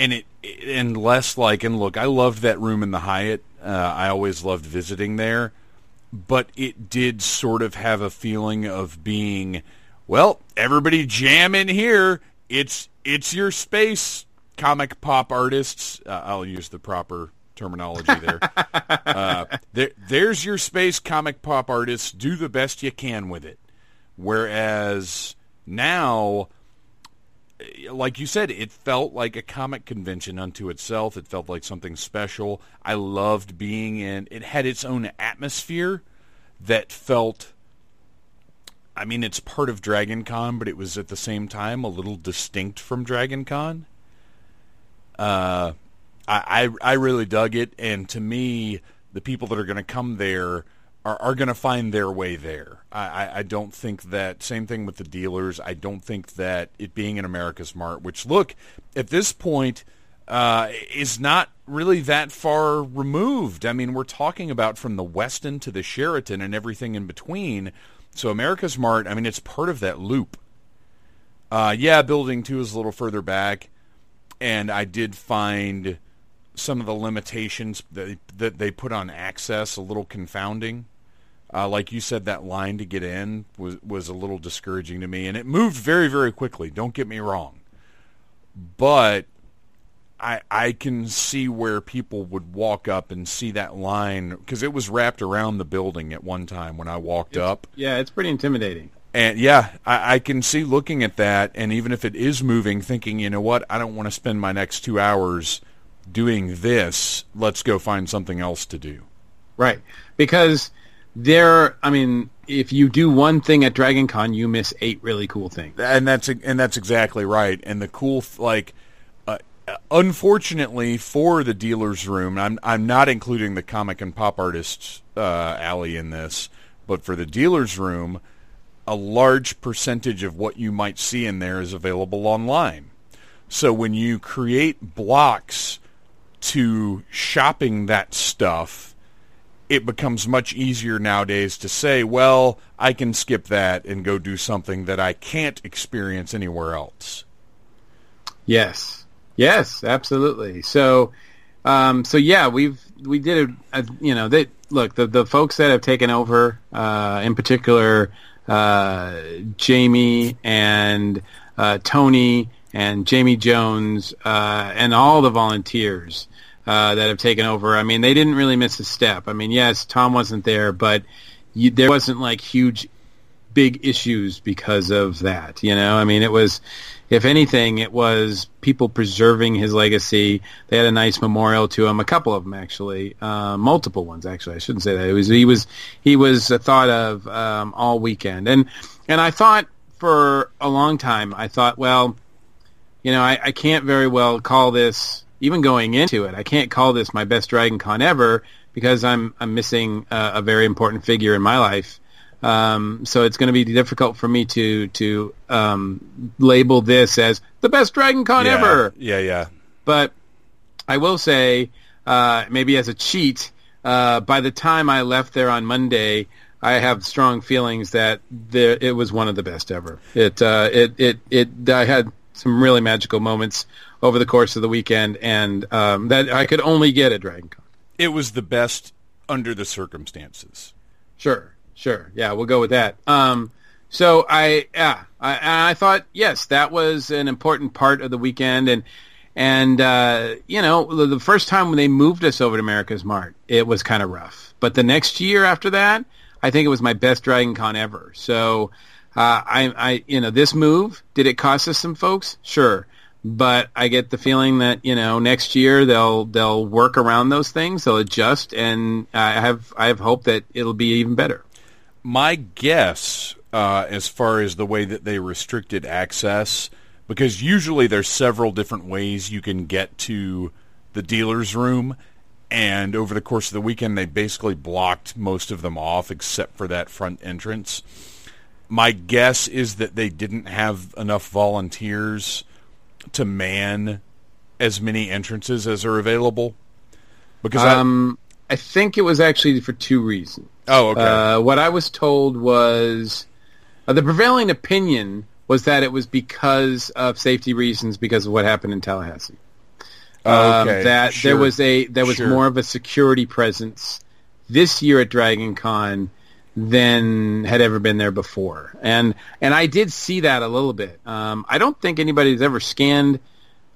and it and less like and look, I loved that room in the Hyatt. Uh, I always loved visiting there, but it did sort of have a feeling of being, well, everybody jam in here. It's it's your space, comic pop artists. Uh, I'll use the proper terminology there. [LAUGHS] uh, there. There's your space, comic pop artists. Do the best you can with it. Whereas now like you said, it felt like a comic convention unto itself. It felt like something special. I loved being in. It had its own atmosphere that felt. I mean, it's part of Dragon Con, but it was at the same time a little distinct from Dragon Con. Uh, I, I I really dug it, and to me, the people that are going to come there are, are going to find their way there. I, I, I, don't think that, same thing with the dealers, I don't think that it being an America's Mart, which, look, at this point, uh, is not really that far removed. I mean, we're talking about from the Westin to the Sheraton and everything in between. So America's Mart, I mean, it's part of that loop. Uh, yeah, Building 2 is a little further back, and I did find some of the limitations that, that they put on access a little confounding. Uh, like you said, that line to get in was was a little discouraging to me, and it moved very very quickly. Don't get me wrong, but I I can see where people would walk up and see that line because it was wrapped around the building at one time when I walked it's, up. Yeah, it's pretty intimidating. And yeah, I, I can see looking at that, and even if it is moving, thinking, you know what, I don't want to spend my next two hours doing this. Let's go find something else to do. Right, because there i mean if you do one thing at dragon con you miss eight really cool things and that's and that's exactly right and the cool like uh, unfortunately for the dealer's room i'm i'm not including the comic and pop artists uh, alley in this but for the dealer's room a large percentage of what you might see in there is available online so when you create blocks to shopping that stuff it becomes much easier nowadays to say, well, I can skip that and go do something that I can't experience anywhere else. Yes. Yes, absolutely. So, um, so yeah, we've, we did a, a you know, they, look, the, the folks that have taken over, uh, in particular, uh, Jamie and, uh, Tony and Jamie Jones, uh, and all the volunteers, uh, that have taken over. I mean, they didn't really miss a step. I mean, yes, Tom wasn't there, but you, there wasn't like huge big issues because of that. You know, I mean, it was, if anything, it was people preserving his legacy. They had a nice memorial to him, a couple of them actually, uh, multiple ones actually. I shouldn't say that. It was he was he was thought of um, all weekend, and and I thought for a long time, I thought, well, you know, I, I can't very well call this even going into it. I can't call this my best Dragon Con ever because I'm I'm missing a, a very important figure in my life um, so it's going to be difficult for me to to um, label this as the best Dragon Con yeah, ever. Yeah, yeah. But I will say, uh, maybe as a cheat, uh, by the time I left there on Monday, I have strong feelings that there, it was one of the best ever. It uh, it it it. I had some really magical moments over the course of the weekend, and um, that I could only get at Dragon Con. It was the best under the circumstances. Sure. Sure. Yeah, we'll go with that. Um, so I, yeah, I, I thought yes, that was an important part of the weekend, and and uh, you know, the first time when they moved us over to America's Mart, it was kind of rough. But the next year after that, I think it was my best Dragon Con ever. So uh, I, I, you know, this move did it cost us some folks? Sure, but I get the feeling that you know next year they'll they'll work around those things, they'll adjust, and I have I have hope that it'll be even better my guess, uh, as far as the way that they restricted access, because usually there's several different ways you can get to the dealer's room, and over the course of the weekend they basically blocked most of them off except for that front entrance. My guess is that they didn't have enough volunteers to man as many entrances as are available. Because um, I, I think it was actually for two reasons. Oh, okay. Uh, what I was told was uh, the prevailing opinion was that it was because of safety reasons, because of what happened in Tallahassee. Oh, okay. Um, that sure. there was a there was sure. more of a security presence this year at Dragon Con than had ever been there before, and and I did see that a little bit. Um, I don't think anybody's ever scanned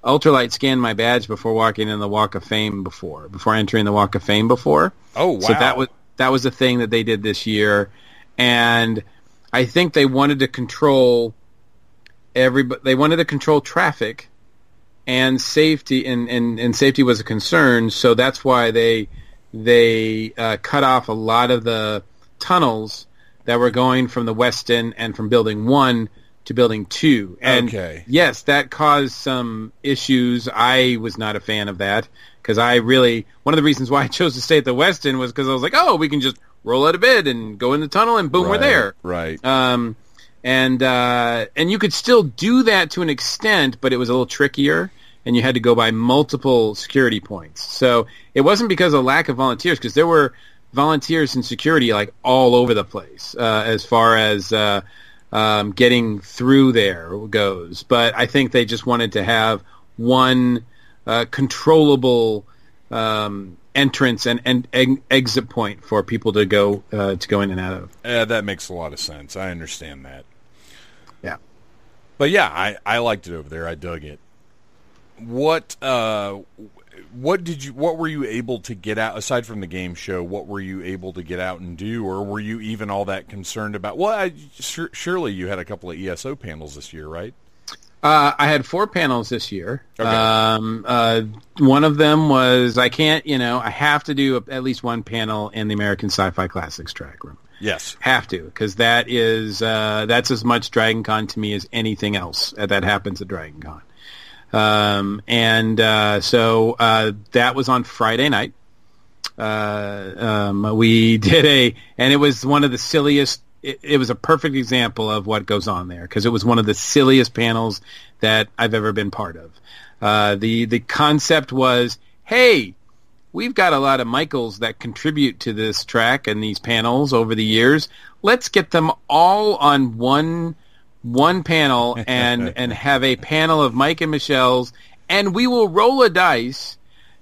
ultralight scanned my badge before walking in the Walk of Fame before before entering the Walk of Fame before. Oh wow! So that was that was a thing that they did this year, and I think they wanted to control everybody. They wanted to control traffic and safety, and, and, and safety was a concern. So that's why they they uh, cut off a lot of the tunnels that were going from the Westin and from building one to building two. And okay. yes, that caused some issues. I was not a fan of that because I really one of the reasons why I chose to stay at the Westin was because I was like, oh, we can just roll out of bed and go in the tunnel and boom, right, we're there. Right. Um, and uh, and you could still do that to an extent, but it was a little trickier, and you had to go by multiple security points. So it wasn't because of lack of volunteers, because there were volunteers and security like all over the place uh, as far as uh, um, getting through there goes. But I think they just wanted to have one uh, controllable um, entrance and, and, and, exit point for people to go uh, to go in and out of. Yeah, that makes a lot of sense. I understand that. Yeah, but yeah, I, I liked it over there. I dug it. What uh, what did you what were you able to get out aside from the game show? What were you able to get out and do, or were you even all that concerned about? Well, I, surely you had a couple of ESO panels this year, right? Uh, I had four panels this year. Okay. Um, uh, one of them was I can't, you know, I have to do a, at least one panel in the American Sci-Fi Classics track room. Yes, have to because that is uh, that's as much Dragon Con to me as anything else that happens at Dragon Con. Um, and uh, so uh, that was on Friday night. Uh, um, we [LAUGHS] did a, and it was one of the silliest it, it, was a perfect example of what goes on there because it was one of the silliest panels that I've ever been part of. Uh, the the concept was, hey, we've got a lot of Michaels that contribute to this track and these panels over the years. Let's get them all on one one panel and [LAUGHS] and have a panel of Mike and Michelle's, and we will roll a dice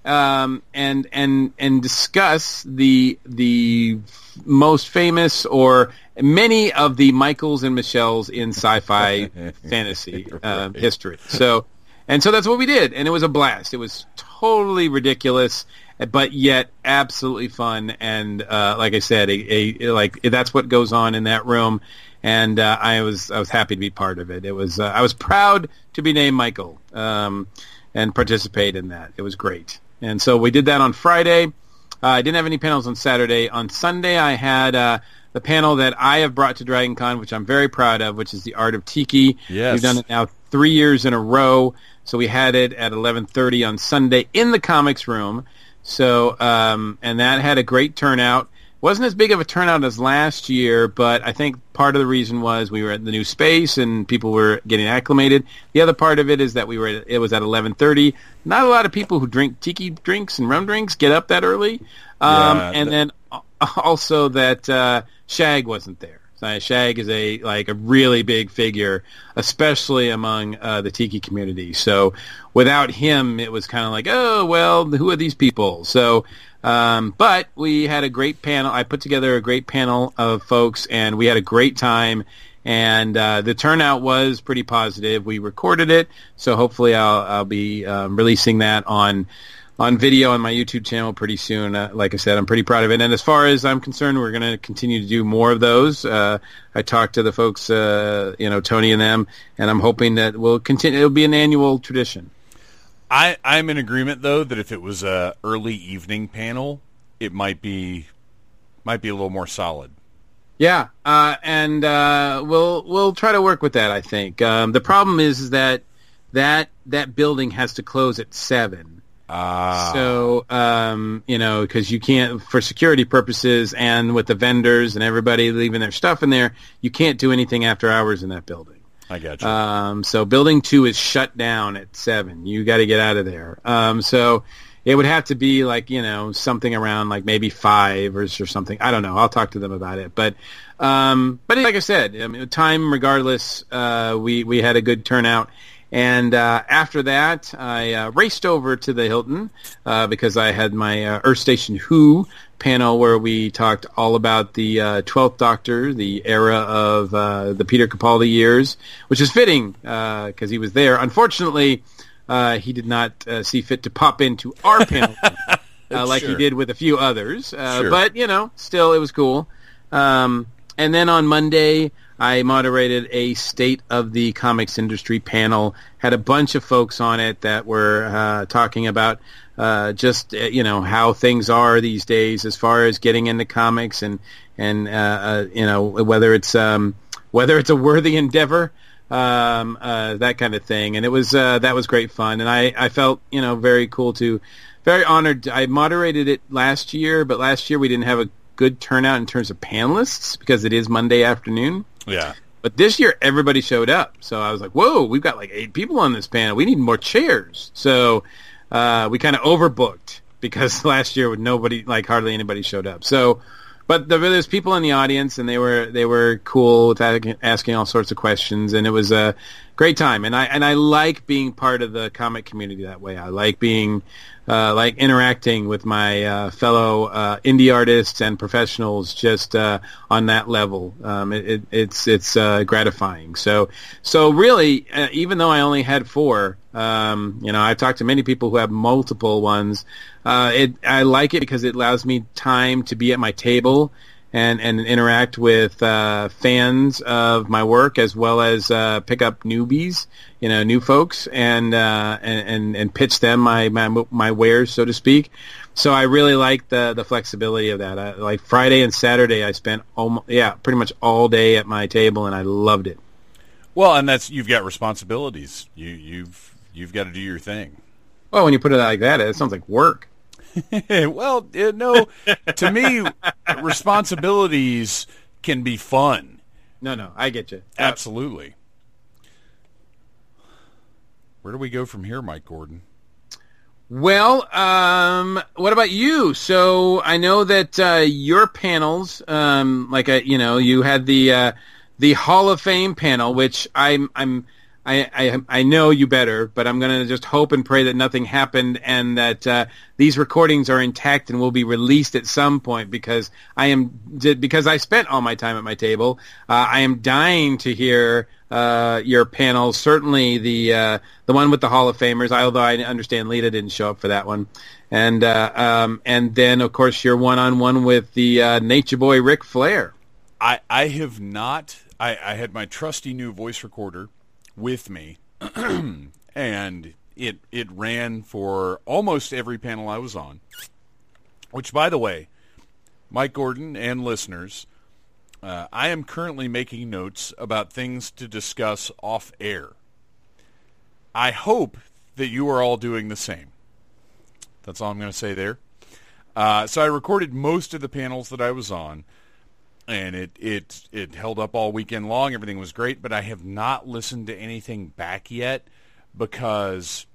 um, and and and discuss the the most famous or many of the Michaels and Michelles in sci-fi [LAUGHS] fantasy uh, right. history. So, and so that's what we did, and it was a blast. It was totally ridiculous, but yet absolutely fun. And uh, like I said, a, a, like that's what goes on in that room. And uh, I was I was happy to be part of it. It was uh, I was proud to be named Michael um, and participate in that. It was great, and so we did that on Friday. Uh, I didn't have any panels on Saturday. On Sunday, I had uh, the panel that I have brought to Dragon Con, which I'm very proud of, which is the Art of Tiki. Yes. We've done it now three years in a row. So we had it at 11:30 on Sunday in the comics room. So um, and that had a great turnout. Wasn't as big of a turnout as last year, but I think part of the reason was we were at the new space and people were getting acclimated. The other part of it is that we were at, it was at 11:30. Not a lot of people who drink tiki drinks and rum drinks get up that early. Um, Yeah, and that- then [LAUGHS] also that uh, Shag wasn't there. Shag is a like a really big figure, especially among uh, the tiki community. So without him, it was kind of like, oh well, who are these people? So, um, but we had a great panel. I put together a great panel of folks, and we had a great time. And uh, the turnout was pretty positive. We recorded it, so hopefully I'll, I'll be um, releasing that on on video on my YouTube channel pretty soon. Uh, like I said, I'm pretty proud of it. And as far as I'm concerned, we're going to continue to do more of those. Uh, I talked to the folks, uh, you know, Tony and them, and I'm hoping that we'll continue. It'll be an annual tradition. I, I'm in agreement though that if it was a early evening panel, it might be might be a little more solid. Yeah, uh, and uh, we'll we'll try to work with that. I think um, the problem is, is that that that building has to close at seven. Ah, So, um, you know, because you can't, for security purposes and with the vendors and everybody leaving their stuff in there, you can't do anything after hours in that building. I got you. Um, so building two is shut down at seven. You got to get out of there. Um, so it would have to be like, you know, something around like maybe five or, or something. I don't know. I'll talk to them about it. But, um, but like I said, I mean, time regardless, uh, we, we had a good turnout. And uh, after that, I uh, raced over to the Hilton uh, because I had my uh, Earth Station Who panel where we talked all about the uh, Twelfth Doctor, the era of uh, the Peter Capaldi years, which is fitting because he was there. Unfortunately, uh, he did not uh, see fit to pop into our [LAUGHS] panel uh, like he did with a few others. Uh, Sure. But you know, still, it was cool. Um, and then on Monday, I moderated a state of the comics industry panel. Had a bunch of folks on it that were uh, talking about uh, just uh, you know how things are these days as far as getting into comics and and uh, uh, you know whether it's um, whether it's a worthy endeavor um, uh, that kind of thing. And it was that was great fun, and I, I felt you know very cool to, very honored. I moderated it last year, but last year we didn't have a good turnout in terms of panelists because it is Monday afternoon. Yeah. But this year everybody showed up, so I was like, "Whoa, we've got like eight people on this panel. We need more chairs." So uh, we kind of overbooked because [LAUGHS] last year with nobody, like hardly anybody showed up. So, but there there's people in the audience, and they were they were cool with asking all sorts of questions, and it was a great time. And I and I like being part of the comic community that way. I like being uh, like interacting with my uh, fellow uh, indie artists and professionals just uh, on that level. Um, it, it, it's it's uh, gratifying. So so really, uh, even though I only had four, um, you know, I've talked to many people who have multiple ones. Uh, it I like it because it allows me time to be at my table and, and interact with uh, fans of my work as well as uh, pick up newbies, you know, new folks, and uh, and, and pitch them my, my my wares, so to speak. So I really like the the flexibility of that. I, like Friday and Saturday, I spent almost yeah pretty much all day at my table, and I loved it. Well, and that's you've got responsibilities. You you've you've got to do your thing. Well, when you put it like that, it sounds like work. [LAUGHS] well, uh, no, to me, responsibilities can be fun. No, no, I get you. Absolutely. Where do we go from here, Mike Gordon? Well, um, what about you? So I know that uh, your panels, um, like uh, you know, you had the uh, the Hall of Fame panel, which I'm I'm I, I I know you better, but I'm gonna just hope and pray that nothing happened and that uh, these recordings are intact and will be released at some point because I am because I spent all my time at my table. Uh, I am dying to hear uh, your panel. Certainly the uh, the one with the Hall of Famers. Although I understand Lita didn't show up for that one, and uh, um, and then of course your one on one with the uh, Nature Boy Ric Flair. I I have not. I, I had my trusty new voice recorder with me, [CLEARS THROAT] and it it ran for almost every panel I was on. Which, by the way, Mike Gordon and listeners, uh, I am currently making notes about things to discuss off air. I hope that you are all doing the same. That's all I'm going to say there. Uh, so I recorded most of the panels that I was on, and it it it held up all weekend long. Everything was great, but I have not listened to anything back yet because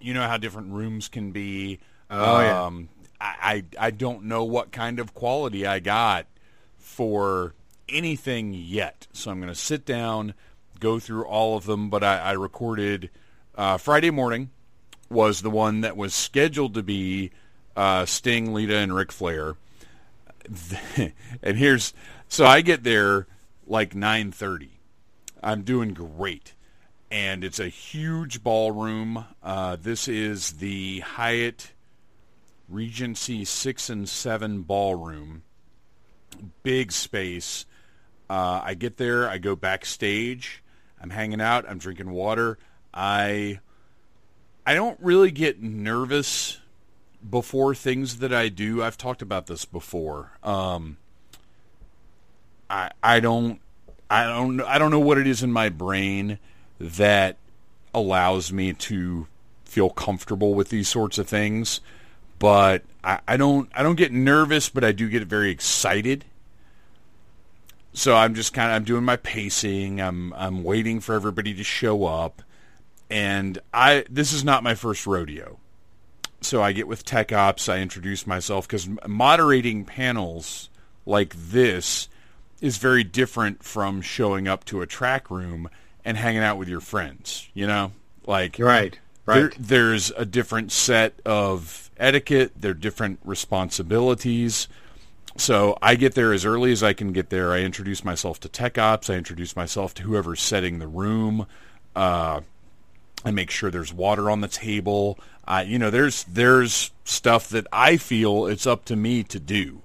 you know how different rooms can be. Oh, yeah. um, I, I I don't know what kind of quality I got for anything yet. So I'm going to sit down, go through all of them. But I, I recorded uh, Friday morning was the one that was scheduled to be uh, Sting, Lita, and Ric Flair. [LAUGHS] and here's so I get there like 9:30. I'm doing great, and it's a huge ballroom. Uh, this is the Hyatt Regency six and seven ballroom. Big space. Uh, I get there. I go backstage. I'm hanging out. I'm drinking water. I I don't really get nervous before things that I do. I've talked about this before. Um, I I don't I don't I don't know what it is in my brain that allows me to feel comfortable with these sorts of things. But I, I don't I don't get nervous, but I do get very excited. So I'm just kind of I'm doing my pacing. I'm I'm waiting for everybody to show up, and I this is not my first rodeo. So I get with Tech Ops. I introduce myself because moderating panels like this is very different from showing up to a track room and hanging out with your friends. You know, like Right. Right. there, there's a different set of etiquette. There are different responsibilities. So I get there as early as I can get there. I introduce myself to tech ops. I introduce myself to whoever's setting the room. Uh, I make sure there's water on the table. Uh, you know, there's there's stuff that I feel it's up to me to do.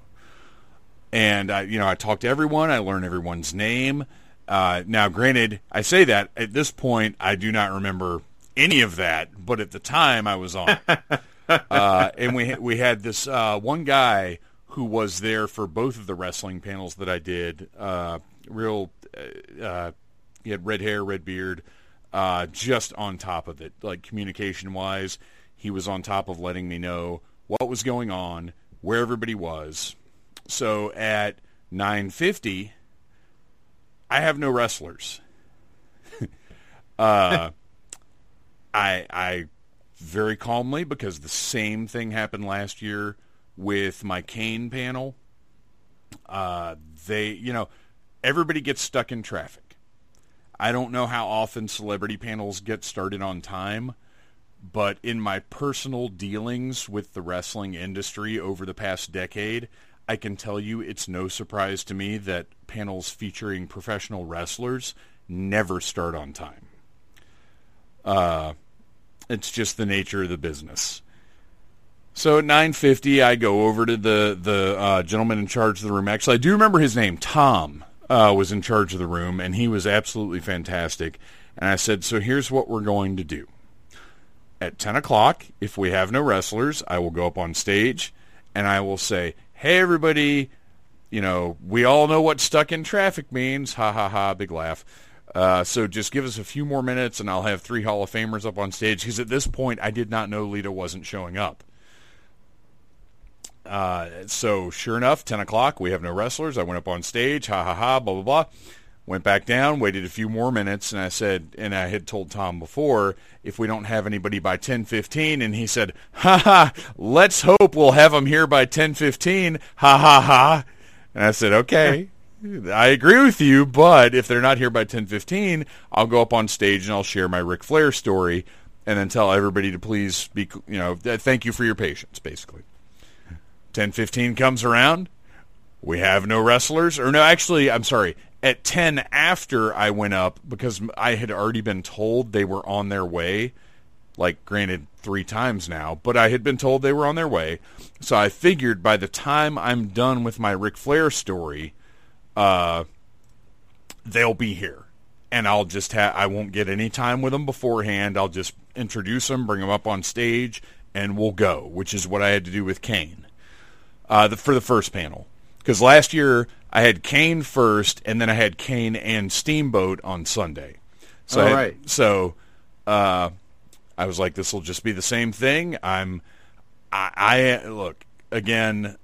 And I, you know, I talk to everyone. I learn everyone's name. Uh, now, granted, I say that at this point, I do not remember any of that, but at the time, I was on. [LAUGHS] uh, and we we had this uh, one guy who was there for both of the wrestling panels that I did. Uh, real, uh, uh, he had red hair, red beard, uh, just on top of it, like communication wise, he was on top of letting me know what was going on, where everybody was. So at 9:50, I have no wrestlers. [LAUGHS] uh, I I very calmly because the same thing happened last year with my Kane panel. Uh, they, you know, everybody gets stuck in traffic. I don't know how often celebrity panels get started on time, but in my personal dealings with the wrestling industry over the past decade, I can tell you it's no surprise to me that panels featuring professional wrestlers never start on time. Uh, it's just the nature of the business. So at 9:50, I go over to the the uh, gentleman in charge of the room. Actually, I do remember his name. Tom uh, was in charge of the room, and he was absolutely fantastic. And I said, "So here's what we're going to do. At 10 o'clock, if we have no wrestlers, I will go up on stage, and I will say, "Hey, everybody." You know, we all know what stuck in traffic means. Ha ha ha! Big laugh. Uh, so just give us a few more minutes, and I'll have three Hall of Famers up on stage. Because at this point, I did not know Lita wasn't showing up. Uh, so sure enough, 10 o'clock, we have no wrestlers. I went up on stage, ha ha ha, blah, blah, blah. Went back down, waited a few more minutes, and I said, and I had told Tom before, if we don't have anybody by 10.15, and he said, ha ha, let's hope we'll have them here by 10.15, ha ha ha. And I said, okay, I agree with you, but if they're not here by 10.15, I'll go up on stage and I'll share my Ric Flair story and then tell everybody to please be, you know, thank you for your patience, basically. 10:15 comes around. We have no wrestlers, or no, actually, I'm sorry. At 10 after I went up because I had already been told they were on their way. Like, granted, three times now, but I had been told they were on their way. So I figured by the time I'm done with my Ric Flair story, uh, they'll be here, and I'll just have I won't get any time with them beforehand. I'll just introduce them, bring them up on stage, and we'll go. Which is what I had to do with Kane uh, the, for the first panel. Because last year I had Kane first, and then I had Kane and Steamboat on Sunday. So All I had- right. so uh, I was like, this will just be the same thing. I'm I, I look again,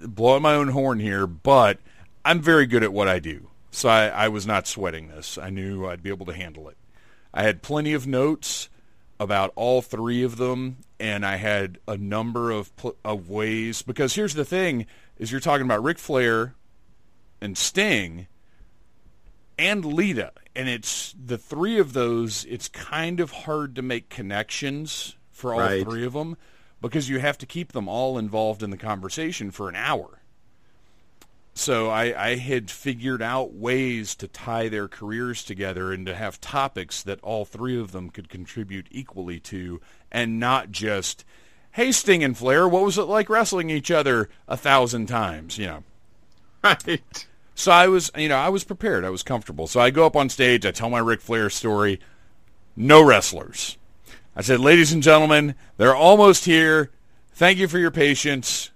blowing my own horn here, but I'm very good at what I do. So I, I was not sweating this. I knew I'd be able to handle it. I had plenty of notes about all three of them, and I had a number of pl- of ways. Because here's the thing: is you're talking about Ric Flair and Sting and Lita, and it's the three of those. It's kind of hard to make connections for all Right. three of them because you have to keep them all involved in the conversation for an hour. So I, I had figured out ways to tie their careers together and to have topics that all three of them could contribute equally to, and not just, "Hey, Sting and Flair, what was it like wrestling each other a thousand times?" You know. [LAUGHS] Right. So I was, you know, I was prepared. I was comfortable. So I go up on stage. I tell my Ric Flair story. No wrestlers. I said, ladies and gentlemen, they're almost here. Thank you for your patience.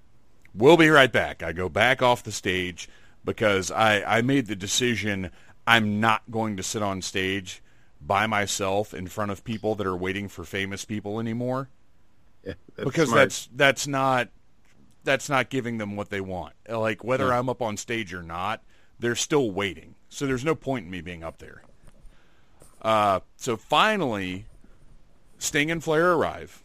We'll be right back. I go back off the stage because I, I made the decision I'm not going to sit on stage by myself in front of people that are waiting for famous people anymore Yeah, that's because smart. that's that's not that's not giving them what they want. Like whether I'm up on stage or not, they're still waiting. So there's no point in me being up there. Uh, so finally, Sting and Flair arrive,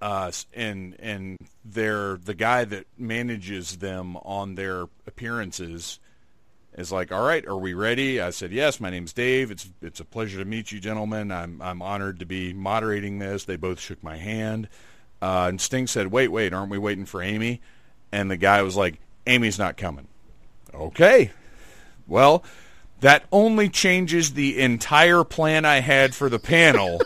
uh, and and they're the guy that manages them on their appearances is like, "All right, are we ready?" I said, "Yes." My name's Dave. It's it's a pleasure to meet you, gentlemen. I'm I'm honored to be moderating this. They both shook my hand, uh, and Sting said, "Wait, wait, aren't we waiting for Amy?" And the guy was like, "Amy's not coming." Okay, well, that only changes the entire plan I had for the panel.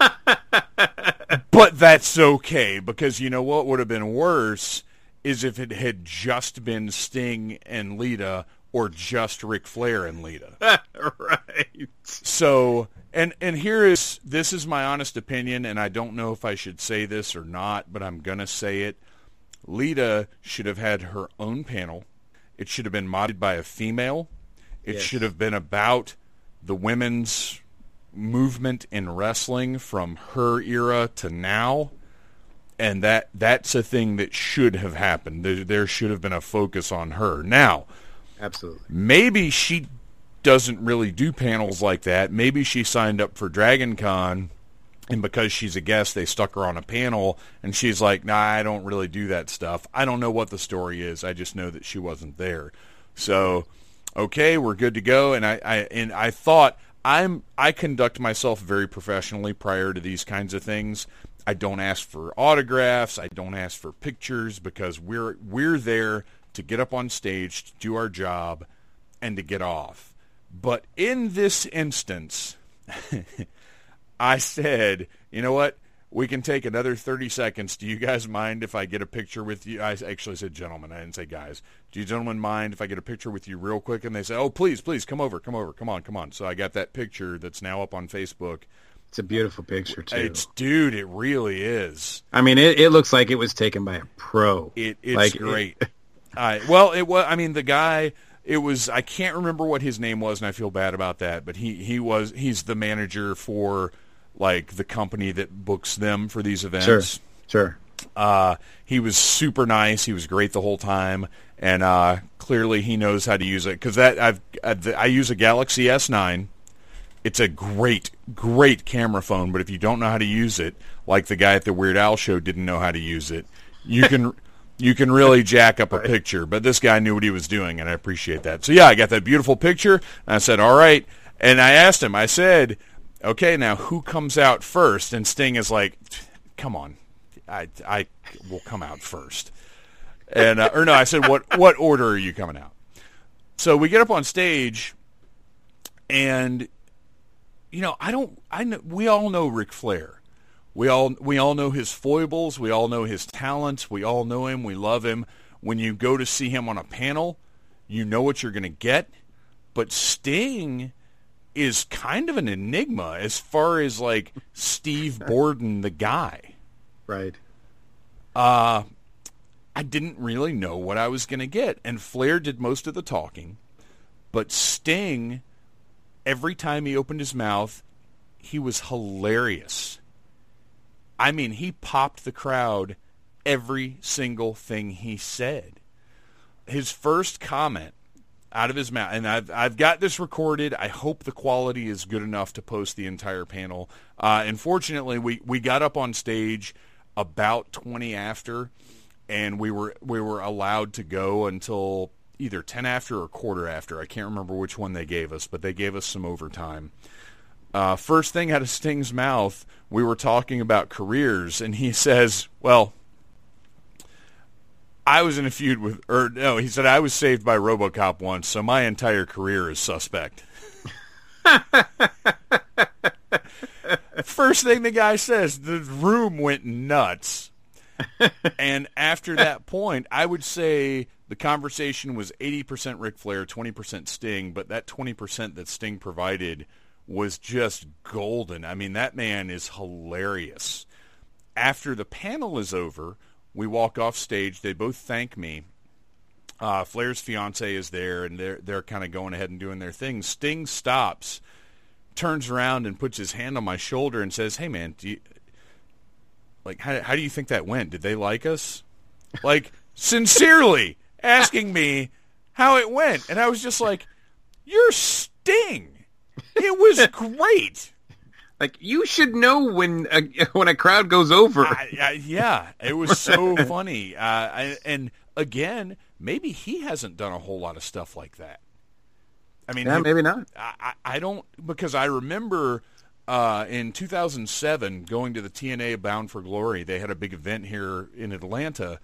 [LAUGHS] but that's okay because you know what would have been worse is if it had just been Sting and Lita or just Ric Flair and Lita. [LAUGHS] right. So, and and here is this is my honest opinion, and I don't know if I should say this or not, but I'm gonna say it. Lita should have had her own panel. It should have been modded by a female. It Yes. should have been about the women's movement in wrestling from her era to now. And that that's a thing that should have happened. There, there should have been a focus on her. Now, Absolutely. maybe she doesn't really do panels like that. Maybe she signed up for Dragon Con and because she's a guest they stuck her on a panel and she's like, "Nah, I don't really do that stuff." I don't know what the story is. I just know that she wasn't there. So, okay, we're good to go and I, I and I thought I'm I conduct myself very professionally prior to these kinds of things. I don't ask for autographs, I don't ask for pictures because we're we're there to get up on stage, to do our job and to get off. But in this instance, [LAUGHS] I said, you know what? We can take another 30 seconds. Do you guys mind if I get a picture with you? I actually said gentlemen. I didn't say guys. Do you gentlemen mind if I get a picture with you real quick? And they say, oh, please, please, come over, come over, come on, come on. So I got that picture that's now up on Facebook. It's a beautiful picture too. It's, dude, it really is. I mean, it, it looks like it was taken by a pro. It, it's Like, great. [LAUGHS] I well, it was. I mean, the guy. It was. I can't remember what his name was, and I feel bad about that. But he he was. He's the manager for like the company that books them for these events. Sure. Sure. Uh, he was super nice. He was great the whole time, and uh, clearly he knows how to use it. Because that I've uh, the, I use a Galaxy S9. It's a great, great camera phone, but if you don't know how to use it, like the guy at the Weird Al show didn't know how to use it, you can [LAUGHS] you can really jack up a picture. But this guy knew what he was doing, and I appreciate that. So yeah, I got that beautiful picture, and I said, "All right," and I asked him. I said, "Okay, now who comes out first? And Sting is like, "Come on, I I will come out first. And uh, or no, I said, "What what order are you coming out?" So we get up on stage, and you know, I don't. I know we all know Ric Flair. We all we all know his foibles. We all know his talents. We all know him. We love him. When you go to see him on a panel, you know what you're going to get. but Sting is kind of an enigma as far as like Steve Borden, the guy. Right. Uh, I didn't really know what I was going to get, and Flair did most of the talking, but Sting, every time he opened his mouth, he was hilarious. I mean, he popped the crowd every single thing he said. His first comment out of his mouth, and I've I've got this recorded. I hope the quality is good enough to post the entire panel. Uh, unfortunately, we we got up on stage about twenty after, and we were we were allowed to go until either ten after or quarter after. I can't remember which one they gave us, but they gave us some overtime. Uh, first thing out of Sting's mouth, we were talking about careers, and he [LAUGHS] says, "Well, I was in a feud with, or no, he said I was saved by RoboCop once, so my entire career is suspect. First thing the guy says, the room went nuts. and after that point, I would say the conversation was 80% Ric Flair, 20% Sting, but that 20% that Sting provided was just golden. I mean, that man is hilarious. After the panel is over, we walk off stage. They both thank me. Uh, Flair's fiance is there, and they're they're kind of going ahead and doing their thing. Sting stops, turns around, and puts his hand on my shoulder and says, "Hey, man, do you like how how do you think that went? Did they like us? Like [LAUGHS] sincerely asking me how it went?" And I was just like, "You're Sting. It was [LAUGHS] great." Like you should know when a, [LAUGHS] when a crowd goes over. I, I, yeah, it was so [LAUGHS] funny. Uh, I, and again, maybe he hasn't done a whole lot of stuff like that. I mean, yeah, he, maybe not. I, I don't because I remember uh, in 2007 going to the TNA Bound for Glory. They had a big event here in Atlanta,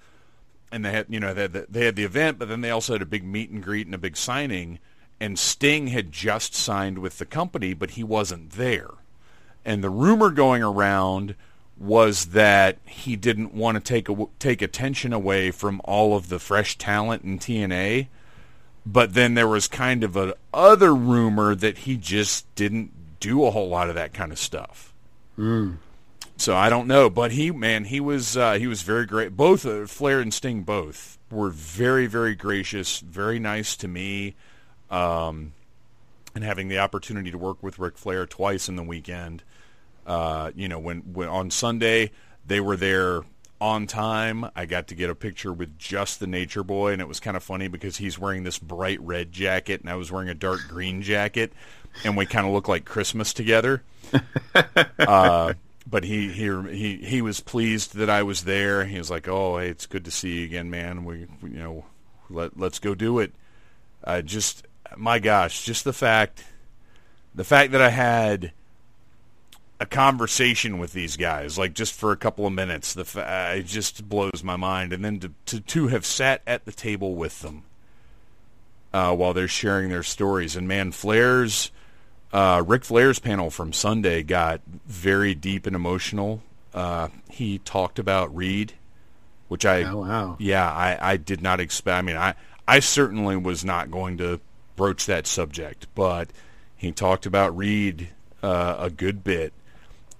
and they had you know they had the, they had the event, but then they also had a big meet and greet and a big signing. And Sting had just signed with the company, but he wasn't there. And the rumor going around was that he didn't want to take a, take attention away from all of the fresh talent in TNA. But then there was kind of a other rumor that he just didn't do a whole lot of that kind of stuff. Mm. So I don't know, but he man, he was uh, he was very great. Both uh, Flair and Sting both were very very gracious, very nice to me. Um, and having the opportunity to work with Ric Flair twice in the weekend. Uh, you know, when, when on Sunday they were there on time. I got to get a picture with just the Nature Boy, and it was kind of funny because he's wearing this bright red jacket, and I was wearing a dark green jacket, and we kind of look like Christmas together. [LAUGHS] uh, but he, he he he was pleased that I was there. He was like, "Oh, hey, it's good to see you again, man. We, we you know, let let's go do it." Uh, just my gosh, just the fact, the fact that I had a conversation with these guys, like just for a couple of minutes. The fa- it just blows my mind, and then to, to to have sat at the table with them uh, while they're sharing their stories. And man, Flair's uh, Ric Flair's panel from Sunday got very deep and emotional. Uh, he talked about Reid, which I oh, wow. yeah I, I did not expect. I mean I I certainly was not going to broach that subject, but he talked about Reid uh, a good bit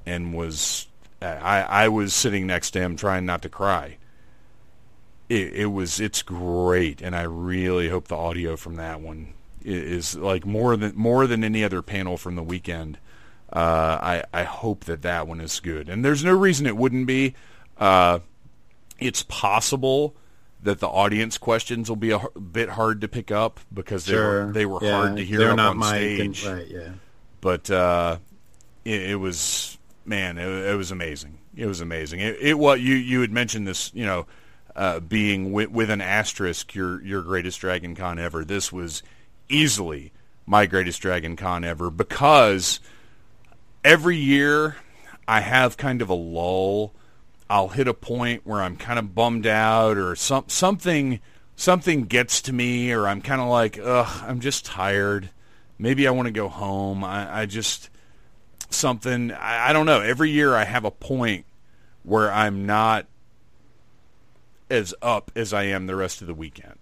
and was I, I was sitting next to him trying not to cry. It, it was it's great, and I really hope the audio from that one is, like more than more than any other panel from the weekend. Uh, I I hope that that one is good, and there's no reason it wouldn't be. Uh, it's possible that the audience questions will be a, bit hard to pick up because they Sure. were they were Yeah, hard to hear they're up not on stage and- right, yeah. but uh, it, it was man, it, it was amazing. It was amazing. It, it what you you had mentioned this, you know, uh, being with, with an asterisk, your your greatest Dragon Con ever. This was easily my greatest Dragon Con ever because every year I have kind of a lull. I'll hit a point where I'm kind of bummed out or some something something gets to me or I'm kind of like, ugh, I'm just tired. Maybe I want to go home. I, I just something I, I don't know. Every year I have a point where I'm not as up as I am the rest of the weekend.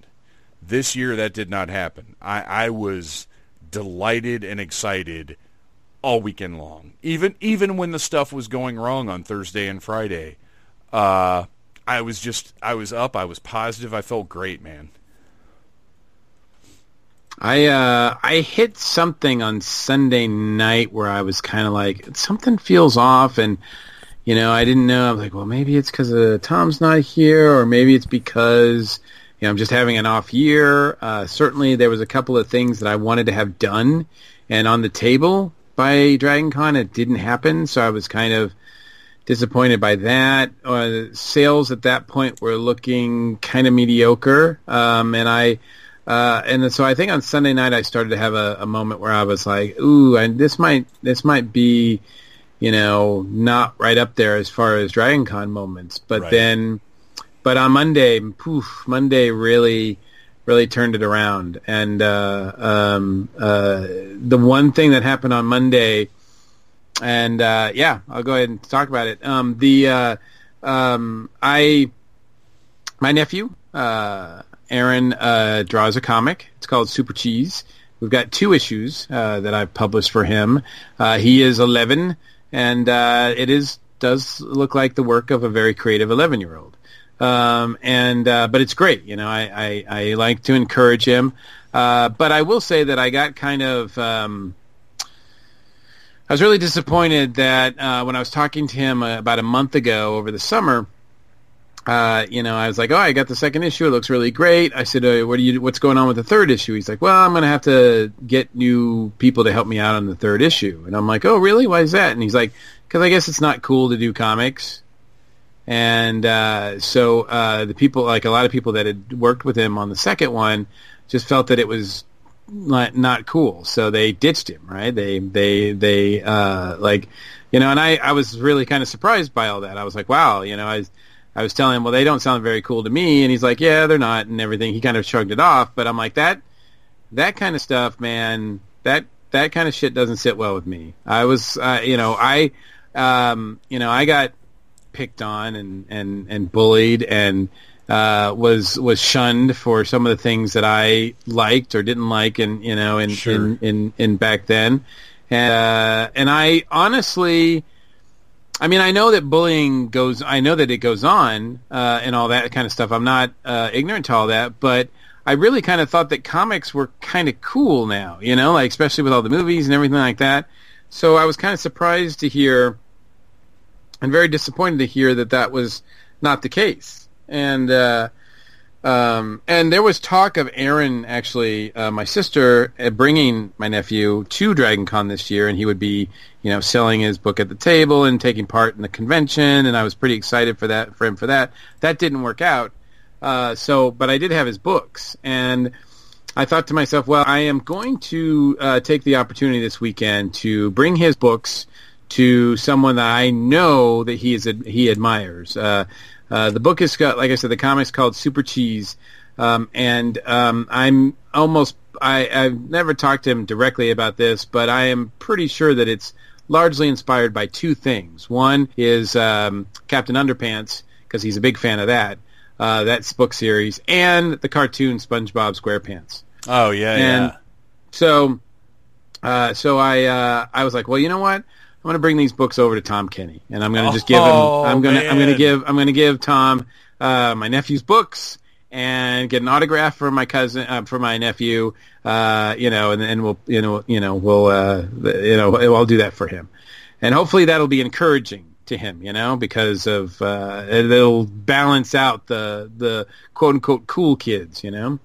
This year that did not happen. I, I was delighted and excited all weekend long. Even even when the stuff was going wrong on Thursday and Friday, uh, I was just I was up. I was positive. I felt great, man. I uh, I hit something on Sunday night where I was kind of like something feels off, and you know I didn't know. I was like, well, maybe it's because uh, Tom's not here, or maybe it's because you know I'm just having an off year. Uh, certainly, there was a couple of things that I wanted to have done and on the table by Dragon Con. It didn't happen, so I was kind of disappointed by that. Uh, sales at that point were looking kind of mediocre, um, and I uh, and so I think on Sunday night I started to have a, a moment where I was like, "Ooh, and this might this might be, you know, not right up there as far as Dragon Con moments." But Right. then, but on Monday, poof, Monday really really turned it around. And uh, um, uh, the one thing that happened on Monday, and uh, yeah, I'll go ahead and talk about it. Um, the uh, um, I my nephew uh, Aaron uh, draws a comic. It's called Super Cheese. We've got two issues uh, that I've published for him. Uh, he is 11, and uh, it is does look like the work of a very creative 11 year old. Um, and uh, but it's great. You know, I, I, I like to encourage him. Uh, but I will say that I got kind of um, I was really disappointed that when I was talking to him about a month ago over the summer, uh, you know, I was like, "Oh, I got the second issue. It looks really great." I said, uh, "What do you? What's going on with the third issue?" He's like, "Well, I'm going to have to get new people to help me out on the third issue." And I'm like, "Oh, really? Why is that?" And he's like, "Because I guess it's not cool to do comics." And uh, so uh, the people, like a lot of people that had worked with him on the second one, just felt that it was not not cool. So they ditched him, right? They they they uh, like, you know, and I I was really kind of surprised by all that. I was like, wow, you know, I. I was telling him, well, they don't sound very cool to me, and he's like, yeah, they're not, and everything. He kind of shrugged it off, but I'm like, that, that kind of stuff, man, that that kind of shit doesn't sit well with me. I was, uh, you know, I, um, you know, I got picked on and and and bullied and uh, was was shunned for some of the things that I liked or didn't like, and you know, in Sure. in, in in back then, and uh, and I honestly. I mean, I know that bullying goes. I know that it goes on uh, and all that kind of stuff. I'm not uh, ignorant to all that, but I really kind of thought that comics were kind of cool now. You know, like especially with all the movies and everything like that. So I was kind of surprised to hear, and very disappointed to hear that that was not the case. And uh, um, and there was talk of Aaron actually, uh, my sister, uh, bringing my nephew to Dragon Con this year, and he would be, you know, selling his book at the table and taking part in the convention, and I was pretty excited for that for him for that. That didn't work out. Uh, so, but I did have his books, and I thought to myself, well, I am going to uh, take the opportunity this weekend to bring his books to someone that I know that he is he admires. Uh, uh, the book is got, like I said, the comic's called Super Cheese, um, and um, I'm almost I, I've never talked to him directly about this, but I am pretty sure that it's largely inspired by two things. One is um, Captain Underpants because he's a big fan of that. Uh, that's book series and the cartoon SpongeBob SquarePants. Oh yeah, And yeah. so, uh, so I uh, I was like, well, you know what? I'm going to bring these books over to Tom Kenny, and I'm going to just give him. Oh, I'm going to I'm going to give I'm going to give Tom uh, my nephew's books and get an autograph for my cousin uh, for my nephew. Uh, you know, and then we'll you know you know we'll uh, you know I'll do that for him, and hopefully that'll be encouraging to him, you know, because of uh, it'll balance out the the quote unquote cool kids, you know.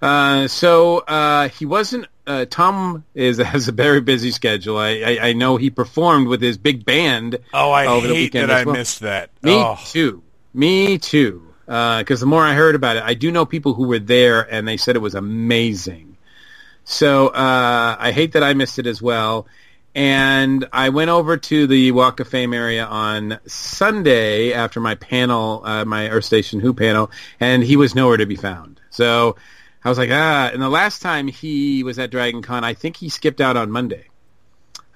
Uh, so uh, he wasn't. Uh, Tom is [LAUGHS] has a very busy schedule. I, I, I know he performed with his big band. Oh, I over the hate weekend that as I well. missed that. Me oh. too. Me too. Because the more I heard about it, I do know people who were there and they said it was amazing. So uh, I hate that I missed it as well. And I went over to the Walk of Fame area on Sunday after my panel, uh, my Earth Station Who panel, and he was nowhere to be found. So I was like, ah. And the last time he was at Dragon Con, I think he skipped out on Monday.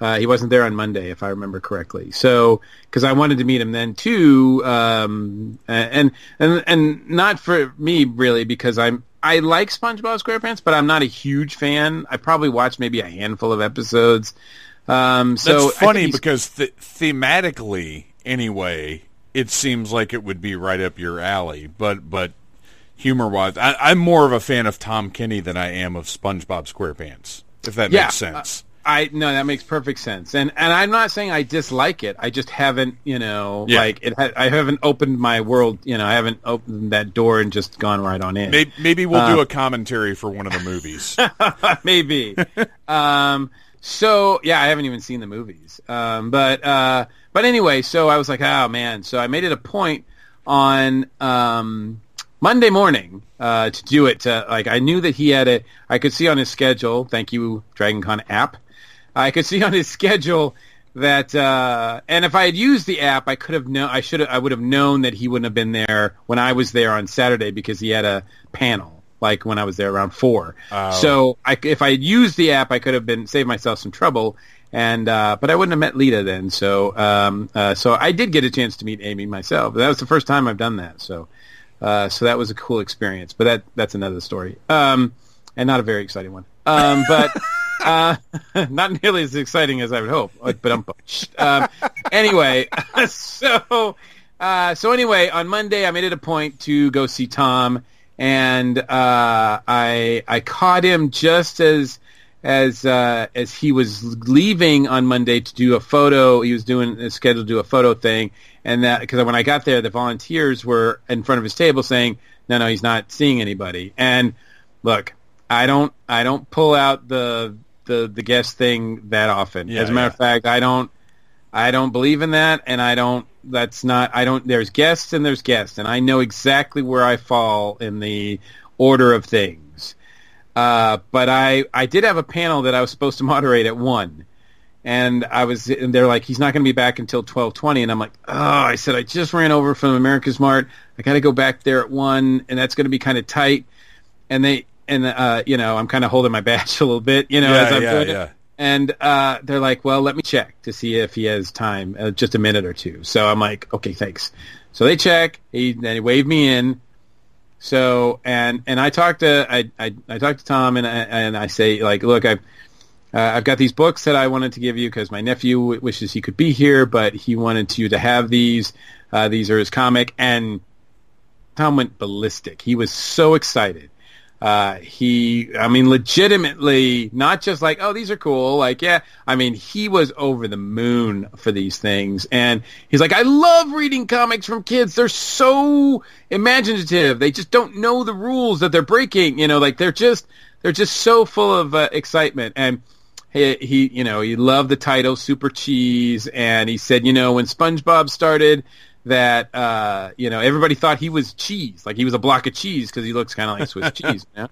Uh, he wasn't there on Monday, if I remember correctly. So, because I wanted to meet him then too, um, and and and not for me really, because I'm I like SpongeBob SquarePants, but I'm not a huge fan. I probably watched maybe a handful of episodes. Um, so That's funny because th- thematically, anyway, it seems like it would be right up your alley. But but humor wise, I'm more of a fan of Tom Kenny than I am of SpongeBob SquarePants. If that Yeah, makes sense. I no, that makes perfect sense. And and I'm not saying I dislike it. I just haven't, you know, Yeah. like it. Ha- I haven't opened my world. You know, I haven't opened that door and just gone right on in. maybe, maybe we'll Uh, do a commentary for one of the movies. [LAUGHS] maybe. [LAUGHS] um, so yeah, I haven't even seen the movies. Um, but uh, but anyway, so I was like, oh man. So I made it a point on um, Monday morning uh, to do it. To, like I knew that he had it. I could see on his schedule. Thank you, DragonCon app. I could see on his [LAUGHS] schedule that uh and if I had used the app I could have known I should have I would have known that he wouldn't have been there when I was there on Saturday because he had a panel like when I was there around 4. Oh. So I, if I had used the app I could have been saved myself some trouble and uh but I wouldn't have met Lita then so um uh so I did get a chance to meet Amy myself that was the first time I've done that so uh so that was a cool experience but that that's another story um and not a very exciting one um but [LAUGHS] uh, [LAUGHS] not nearly as exciting as I would hope, but I'm um, anyway. [LAUGHS] So, uh, so anyway, on Monday I made it a point to go see Tom, and uh, I I caught him just as as uh, as he was leaving on Monday to do a photo. He was doing scheduled to do a photo thing, and that because when I got there, the volunteers were in front of his table saying, "No, no, he's not seeing anybody." And look, I don't I don't pull out the the the guest thing that often. Yeah, As a matter yeah. of fact, I don't I don't believe in that, and I don't. That's not. I don't. There's guests and there's guests, and I know exactly where I fall in the order of things. Uh, but I I did have a panel that I was supposed to moderate at one, and I was and they're like he's not going to be back until twelve twenty, and I'm like oh I said I just ran over from AmericasMart, I got to go back there at one, and that's going to be kind of tight, and they and uh you know I'm kind of holding my [LAUGHS] badge a little bit, you know Yeah, as I'm yeah, doing yeah. it. And uh, they're like, well, let me check to see if he has time, uh, just a minute or two. So I'm like, okay, thanks. So they check. He then he waved me in. So and and I talked to I I, I talked to Tom and I, and I say like, look, I've uh, I've got these books that I wanted to give you because my nephew wishes he could be here, but he wanted you to have these. Uh, these are his comic, and Tom went ballistic. He was so excited. Uh, he, I mean, legitimately, not just like, oh, these are cool. Like, yeah, I mean, he was over the moon for these things. And he's like, I love reading comics from kids. They're so imaginative. They just don't know the rules that they're breaking. You know, like they're just, they're just so full of uh, excitement. And he, he, you know, he loved the title Super Cheese. And he said, you know, when SpongeBob started, that uh, you know everybody thought he was cheese, like he was a block of cheese because he looks kind of like Swiss [LAUGHS] cheese. You know?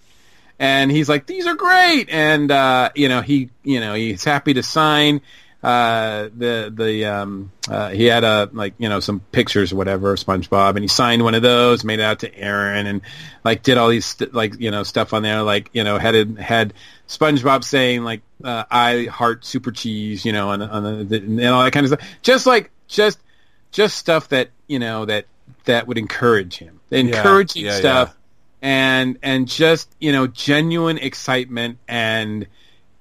And he's like, "These are great," and uh, you know he, you know he's happy to sign uh, the the um, uh, he had a like you know some pictures or whatever of SpongeBob, and he signed one of those, made it out to Aaron, and like did all these st- like you know stuff on there, like you know had had SpongeBob saying like uh, "I heart super cheese," you know, on, on the, and all that kind of stuff, just like just just stuff that you know that that would encourage him, encouraging yeah, stuff, and and just you know genuine excitement, and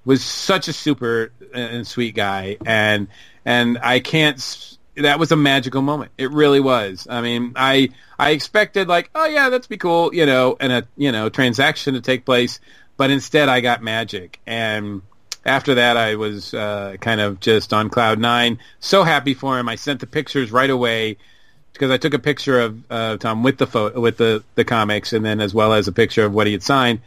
was such a super and sweet guy, and and I can't. That was a magical moment. It really was. I mean, I I expected like, oh yeah, that's be cool, you know, and a you know transaction to take place, but instead I got magic and after that, I was uh, kind of just on cloud nine. So happy for him. I sent the pictures right away because I took a picture of uh, Tom with the photo, with the, the comics, and then as well as a picture of what he had signed.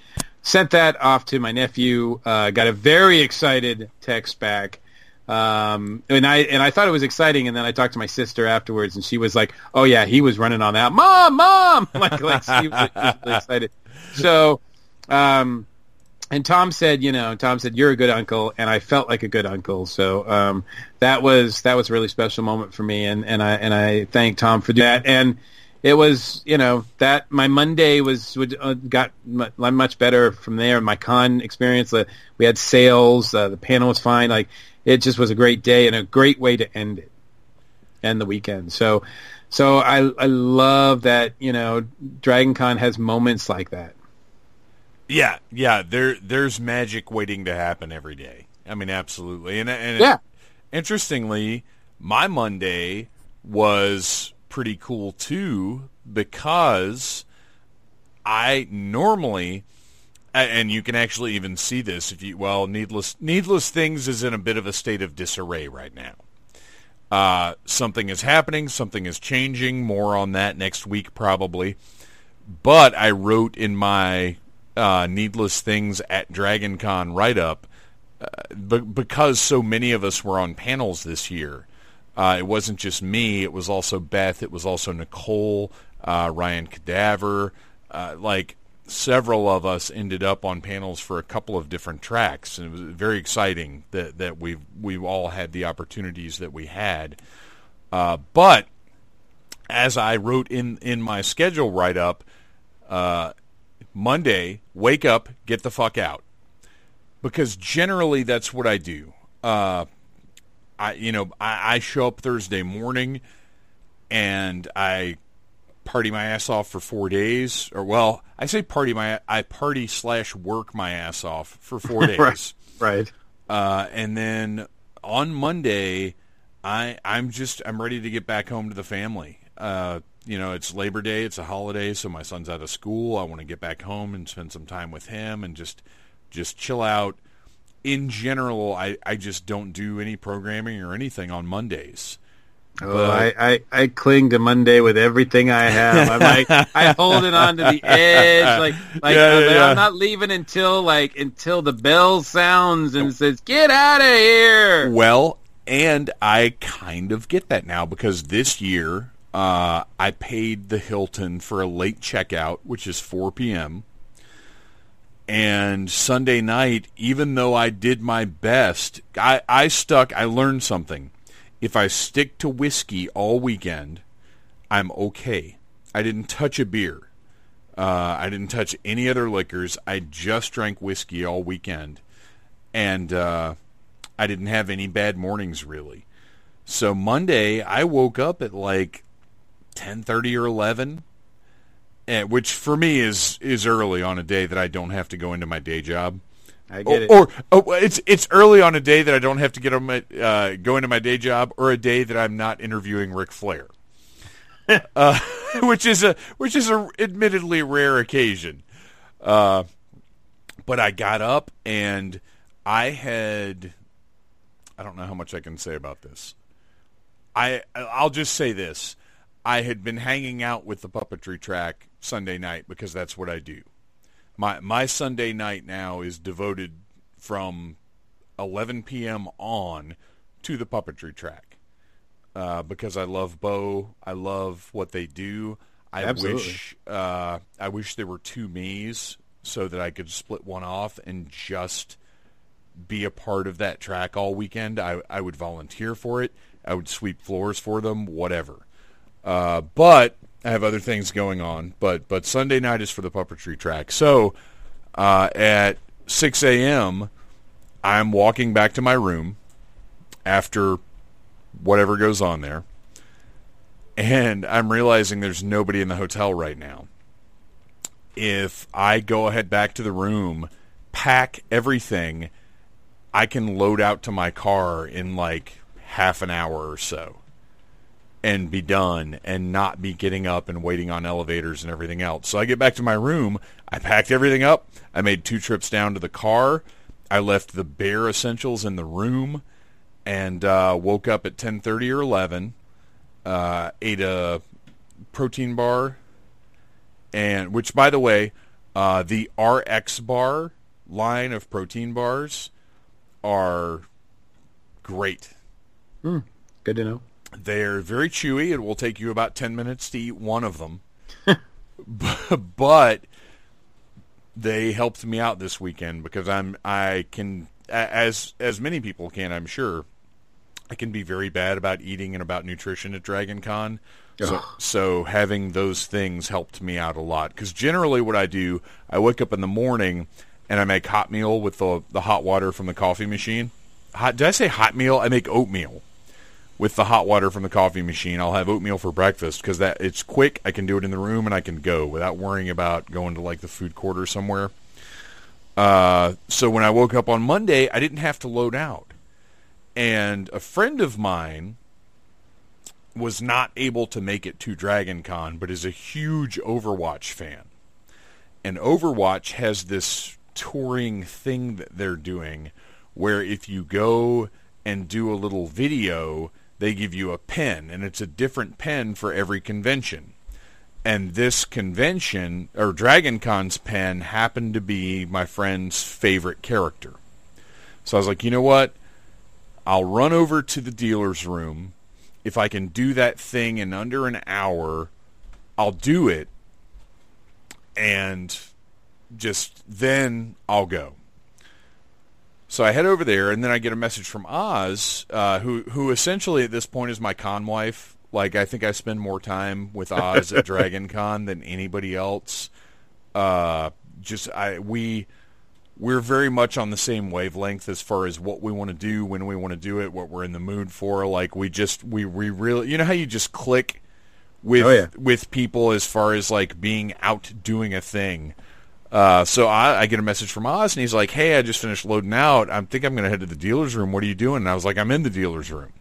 Sent that off to my nephew. Uh, got a very excited text back. Um, and I and I thought it was exciting, and then I talked to my sister afterwards, and she was like, "Oh yeah, he was running on that, mom, mom!" [LAUGHS] like like she was, really [LAUGHS] excited. So, um, and Tom said, you know, Tom said, "You're a good uncle," and I felt like a good uncle. So um, that was that was a really special moment for me, and, and I and I thank Tom for that. And it was, you know, that my Monday was would, uh, got mu- much better from there. My con experience, uh, we had sales, uh, the panel was fine. Like it just was a great day and a great way to end it, end the weekend. So, so I I love that you know, Dragon Con has moments like that. Yeah, yeah. There, there's magic waiting to happen every day. I mean, absolutely. And and Yeah. interestingly, my Monday was pretty cool too because I normally, and you can actually even see this if you well, needless needless things is in a bit of a state of disarray right now. Uh, something is happening, something is changing. More on that next week probably. But I wrote in my uh, needless things at DragonCon write up uh, because so many of us were on panels this year. Uh, it wasn't just me; it was also Beth. It was also Nicole, uh, Ryan Cadaver. Uh, like several of us ended up on panels for a couple of different tracks, and it was very exciting that that we we all had the opportunities that we had. Uh, but as I wrote in in my schedule write up, uh, Monday, wake up, get the fuck out, because generally that's what I do. I you know I, I show up Thursday morning, and I party my ass off for four days, or well, I say party my I party slash work my ass off for [LAUGHS] four days. Right. Right. Uh, and then on Monday, I I'm just I'm ready to get back home to the family. Uh, you know, it's Labor Day, it's a holiday, so my son's out of school. I want to get back home and spend some time with him and just just chill out. In general, I, I just don't do any programming or anything on Mondays. Oh, I, I, I cling to Monday with everything I have. I'm like I hold it on to the edge, like [LAUGHS] like Yeah, I'm, yeah. I'm not leaving until like until the bell sounds and says get out of here. Well, and I kind of get that now because this year uh, I paid the Hilton for a late checkout, which is 4 p.m. And Sunday night, even though I did my best, I, I stuck, I learned something. If I stick to whiskey all weekend, I'm okay. I didn't touch a beer. Uh, I didn't touch any other liquors. I just drank whiskey all weekend. And uh, I didn't have any bad mornings really. So Monday I woke up at like 10:30 or 11, eh, which for me is is early on a day that I don't have to go into my day job. I Or, get it. or oh, it's it's early on a day that I don't have to get on my uh, go into my day job, or a day that I'm not interviewing Ric Flair, [LAUGHS] uh, [LAUGHS] which is a which is a admittedly rare occasion. Uh, but I got up and I had I don't know how much I can say about this. I I'll just say this. I had been hanging out with the puppetry track Sunday night because that's what I do. My my Sunday night now is devoted from 11 p.m. on to the puppetry track uh, because I love Bo. I love what they do. I Absolutely. wish uh, I wish there were two me's so that I could split one off and just be a part of that track all weekend. I, I would volunteer for it. I would sweep floors for them, whatever. Uh, but I have other things going on. But but Sunday night is for the puppetry track. So uh, at 6 a.m., I'm walking back to my room after whatever goes on there, and I'm realizing there's nobody in the hotel right now. If I go ahead back to the room, pack everything, I can load out to my car in like half an hour or so and be done and not be getting up and waiting on elevators and everything else. So I get back to my room, I packed everything up, I made two trips down to the car, I left the bare essentials in the room and uh, woke up at 10:30 or 11, uh, ate a protein bar and which by the way, uh, the RX bar line of protein bars are great. Good to know. They're very chewy. It will take you about 10 minutes to eat one of them. [LAUGHS] but they helped me out this weekend because I'm I can as as many people can, I'm sure. I can be very bad about eating and about nutrition at Dragon Con. So, so having those things helped me out a lot because generally what I do, I wake up in the morning and I make hot meal with the the hot water from the coffee machine. Hot, did I say hot meal? I make oatmeal with the hot water from the coffee machine. I'll have oatmeal for breakfast because that it's quick. I can do it in the room and I can go without worrying about going to like the food court or somewhere. Uh, so when I woke up on Monday, I didn't have to load out. And a friend of mine was not able to make it to Dragon Con, but is a huge Overwatch fan. And Overwatch has this touring thing that they're doing where if you go and do a little video, they give you a pen, and it's a different pen for every convention. And this convention, or Dragon Con's pen, happened to be my friend's favorite character. So I was like, you know what? I'll run over to the dealer's room. If I can do that thing in under an hour, I'll do it. And just then I'll go. So I head over there, and then I get a message from Oz, uh, who who essentially at this point is my con wife. Like I think I spend more time with Oz at [LAUGHS] Dragon Con than anybody else. Uh, just I we we're very much on the same wavelength as far as what we want to do, when we want to do it, what we're in the mood for. Like we just we we really you know how you just click with Oh, yeah. with people as far as like being out doing a thing. Uh, so I, I get a message from Oz, and he's like, "Hey, I just finished loading out. I think I'm going to head to the dealer's room. What are you doing?" And I was like, "I'm in the dealer's room."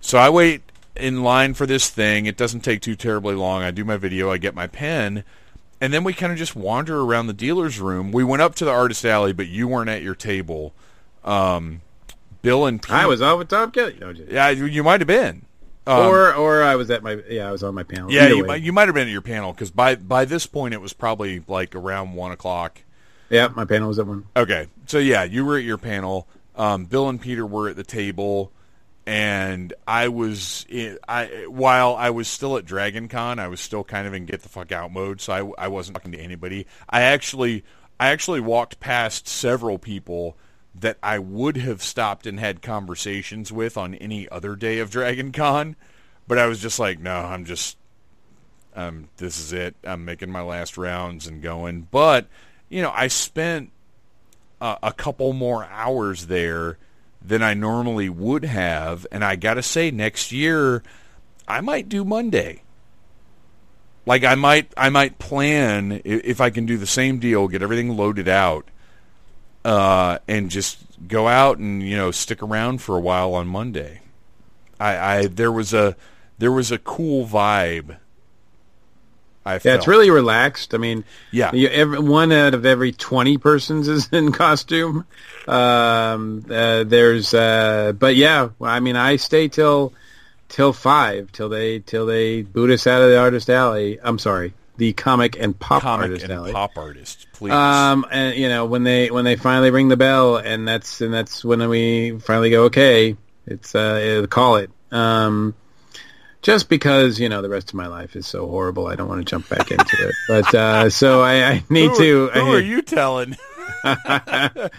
So I wait in line for this thing. It doesn't take too terribly long. I do my video. I get my pen, and then we kind of just wander around the dealer's room. We went up to the artist alley, but you weren't at your table. Um, Bill and Pete, I was on with Tom Kelly. No, yeah, you might have been. Um, or or I was at my yeah I was on my panel. yeah, Either you way. might, you might have been at your panel because by by this point it was probably like around one o'clock. yeah my panel was at one. Okay, so yeah, you were at your panel. Um, Bill and Peter were at the table, and I was in, I while I was still at Dragon Con, I was still kind of in get the fuck out mode, so I, I wasn't talking to anybody. I actually I actually walked past several people that I would have stopped and had conversations with on any other day of Dragon Con, but I was just like, no, I'm just um, this is it. I'm making my last rounds and going. But you know, I spent a couple more hours there than I normally would have, and I got to say, next year I might do Monday. Like I might, I might plan if I can do the same deal, get everything loaded out, uh, and just go out and you know stick around for a while on Monday. I, I there was a there was a cool vibe. I Yeah, felt. it's really relaxed. I mean, Yeah. you, every, one out of every twenty persons is in [LAUGHS] costume. Um, uh, there's, uh, but yeah, I mean, I stay till till five till they till they boot us out of the artist alley. I'm sorry, the comic and pop comic artist and pop artist, please. Um, and you know when they when they finally ring the bell, and that's and that's when we finally go, okay, it's uh, call it. Um, just because you know the rest of my life is so horrible, I don't want to jump back into it. [LAUGHS] But uh, so I, I need who, to. Who I, are you telling? [LAUGHS] [LAUGHS]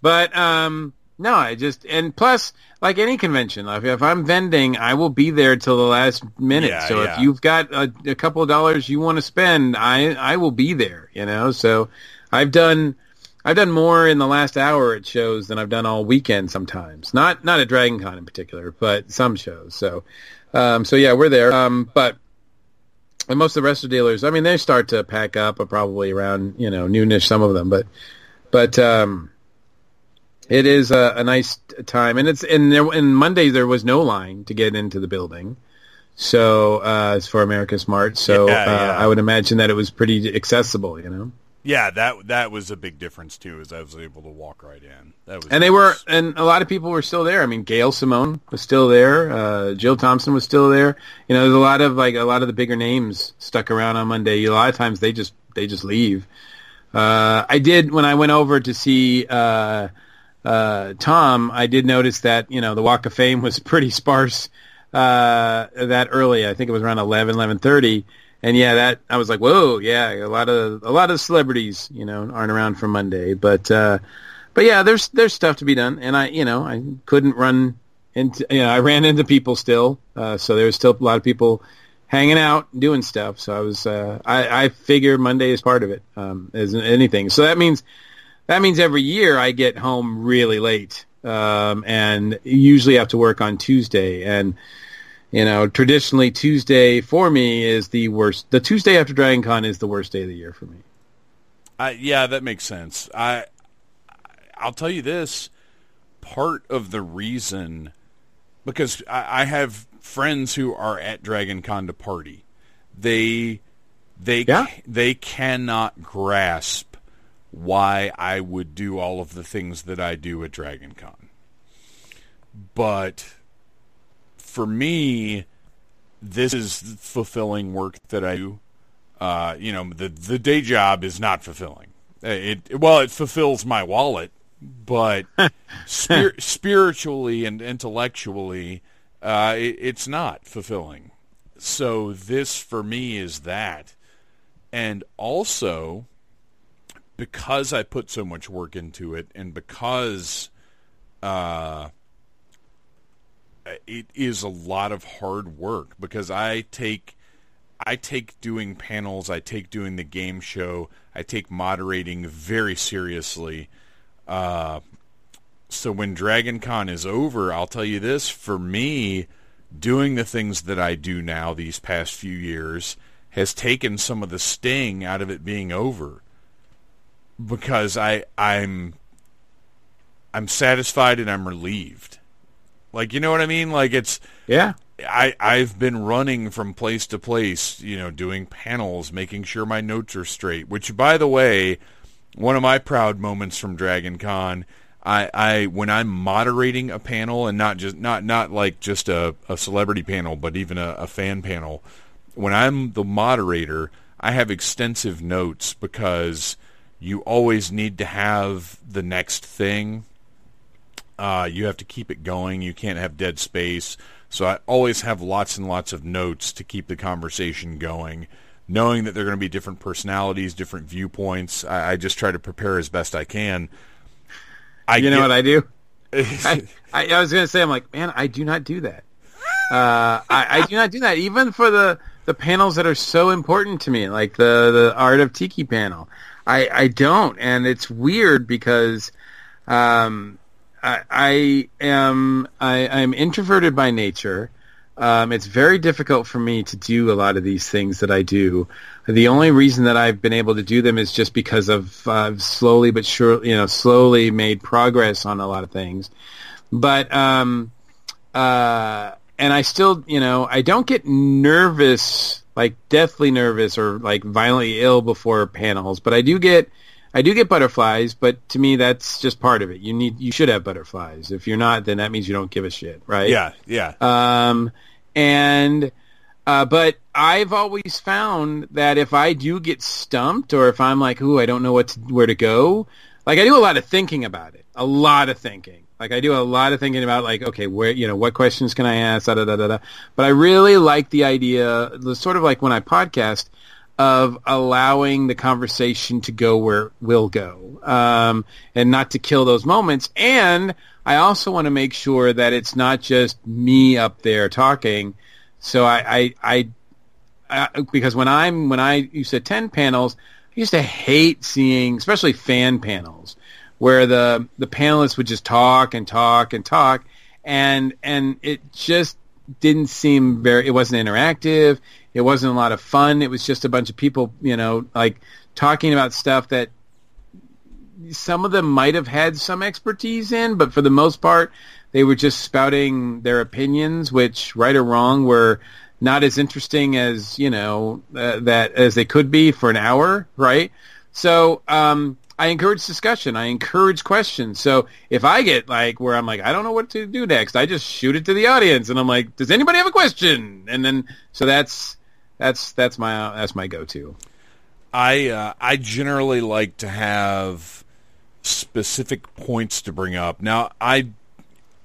But um, no, I just and plus, like any convention, like if I'm vending, I will be there till the last minute. Yeah, so yeah. if you've got a, a couple of dollars you want to spend, I I will be there. You know, so I've done. I've done more in the last hour at shows than I've done all weekend sometimes. Not not at Dragon Con in particular, but some shows. So um, so yeah, we're there. Um, but and most of the rest of the dealers, I mean, they start to pack up probably around you know noonish. Some of them, but but um, it is a, a nice time, and it's and there and Monday there was no line to get into the building. So uh, it's for AmericasMart. So Yeah, uh, yeah. I would imagine that it was pretty accessible, you know. Yeah, that that was a big difference too. Is I was able to walk right in. That was And they were, and a lot of people were still there. I mean, Gail Simone was still there. Uh, Jill Thompson was still there. You know, there's a lot of like a lot of the bigger names stuck around on Monday. A lot of times they just they just leave. Uh, I did when I went over to see uh, uh, Tom. I did notice that you know the Walk of Fame was pretty sparse uh, that early. I think it was around 11, 11.30. And yeah, that I was like, whoa, yeah, a lot of a lot of celebrities, you know, aren't around for Monday, but. Uh, but yeah, there's there's stuff to be done, and I you know I couldn't run into you know I ran into people still, uh, so there was still a lot of people hanging out doing stuff. So I was uh, I I figure Monday is part of it um, as anything. So that means that means every year I get home really late, um, and usually have to work on Tuesday, and you know traditionally Tuesday for me is the worst. The Tuesday after Dragon Con is the worst day of the year for me. I, yeah, that makes sense. I I'll tell you this: part of the reason, because I, I have friends who are at Dragon Con to party, they they Yeah. they cannot grasp why I would do all of the things that I do at Dragon Con. But for me, this is fulfilling work that I do. Uh, you know, the the day job is not fulfilling. Uh, It well, it fulfills my wallet, but [LAUGHS] spir- spiritually and intellectually, uh, it, it's not fulfilling. So this for me is that, and also because I put so much work into it, and because uh, it is a lot of hard work because I take I take doing panels, I take doing the game show, I take moderating very seriously. Uh, so when Dragon Con is over, I'll tell you this, for me, doing the things that I do now these past few years has taken some of the sting out of it being over. Because I I'm I'm satisfied and I'm relieved. Like you know what I mean? Like it's Yeah. I I've been running from place to place, you know, doing panels, making sure my notes are straight. Which, by the way, one of my proud moments from Dragon Con, I, I when I'm moderating a panel and not just not not like just a, a celebrity panel, but even a, a fan panel. When I'm the moderator, I have extensive notes because you always need to have the next thing uh, you have to keep it going. You can't have dead space. So I always have lots and lots of notes to keep the conversation going, knowing that there are going to be different personalities, different viewpoints. I, I just try to prepare as best I can. I You know get- what I do? [LAUGHS] I, I, I was going to say, I'm like, man, I do not do that. Uh, I, I do not do that, even for the, the panels that are so important to me, like the, the Art of Tiki panel. I, I don't, and it's weird because um, I, I am I, I'm introverted by nature. Um, it's very difficult for me to do a lot of these things that I do. The only reason that I've been able to do them is just because of uh, slowly but sure, you know, slowly made progress on a lot of things. But um, uh, and I still, you know, I don't get nervous, like deathly nervous or like violently ill before panels, but I do get, I do get butterflies. But to me, that's just part of it. You need, you should have butterflies. If you're not, then that means you don't give a shit, right? yeah, yeah. Um, and uh, but I've always found that if I do get stumped, or if I'm like, "Ooh, I don't know what to, where to go," like I do a lot of thinking about it, a lot of thinking. Like I do a lot of thinking about like, okay, where you know what questions can I ask? Da, da, da, da. But I really like the idea, the sort of like when I podcast, of allowing the conversation to go where it will go, um, and not to kill those moments. And I also want to make sure that it's not just me up there talking. So I, I, I, I because when I'm when I used to attend panels, I used to hate seeing, especially fan panels, where the the panelists would just talk and talk and talk, and and it just didn't seem very. It wasn't interactive. It wasn't a lot of fun. It was just a bunch of people, you know, like talking about stuff that some of them might have had some expertise in, but for the most part, they were just spouting their opinions, which, right or wrong, were not as interesting as you know uh, that as they could be for an hour, right? So um, I encourage discussion. I encourage questions. So if I get like where I'm like I don't know what to do next, I just shoot it to the audience, and I'm like, does anybody have a question? And then so that's that's that's my that's my go-to. I uh, I generally like to have specific points to bring up. Now I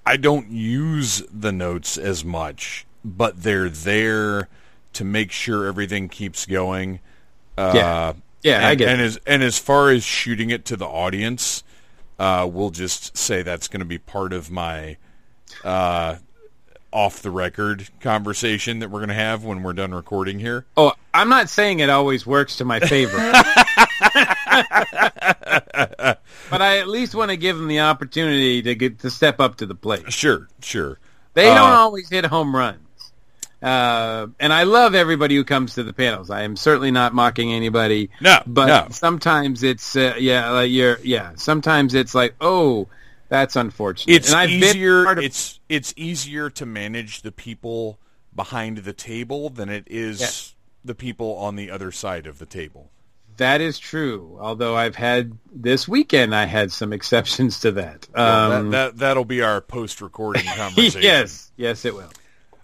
I don't use the notes as much, but they're there to make sure everything keeps going. Uh, Yeah. Yeah, and, I get and it. as and as far as shooting it to the audience, uh, we'll just say that's going to be part of my uh, off the record conversation that we're going to have when we're done recording here. Oh, I'm not saying it always works to my favor. [LAUGHS] but I at least want to give them the opportunity to get to step up to the plate. Sure, sure. They Uh, don't always hit home runs. Uh, and I love everybody who comes to the panels. I am certainly not mocking anybody. No, but no. sometimes it's uh, yeah, like you're yeah. Sometimes it's like oh, that's unfortunate. It's easier. of- it's it's easier to manage the people behind the table than it is Yes. the people on the other side of the table. that is true. Although I've had this weekend, I had some exceptions to that. Well, Um, that, that that'll be our post-recording [LAUGHS] conversation. yes, yes, it will.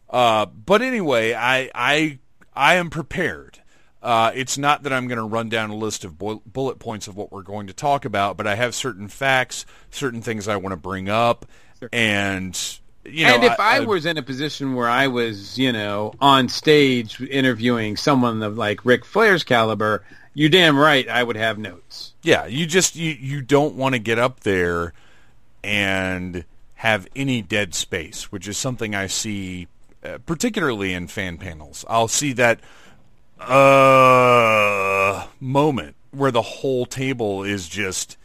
Uh, but anyway, I I I am prepared. Uh, it's not that I'm going to run down a list of bu- bullet points of what we're going to talk about, but I have certain facts, certain things I want to bring up, and you know, and if I, was in a position where I was, you know, on stage interviewing someone of like Ric Flair's caliber, you're damn right I would have notes. yeah, you just you you don't want to get up there and have any dead space, which is something I see particularly in fan panels. I'll see that uh moment where the whole table is just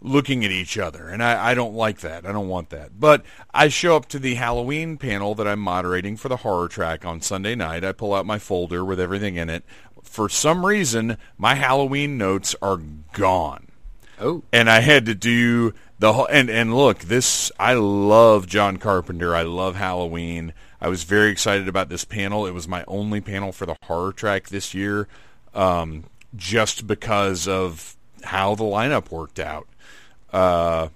looking at each other. And I, I don't like that. I don't want that. But i show up to the halloween panel that i'm moderating for the horror track on sunday night. I pull out my folder with everything in it. For some reason my halloween notes are gone Oh, and I had to do the whole and and look this I love John Carpenter. I love Halloween. I was very excited about this panel. It was my only panel for the horror track this year um, just because of how the lineup worked out. Uh,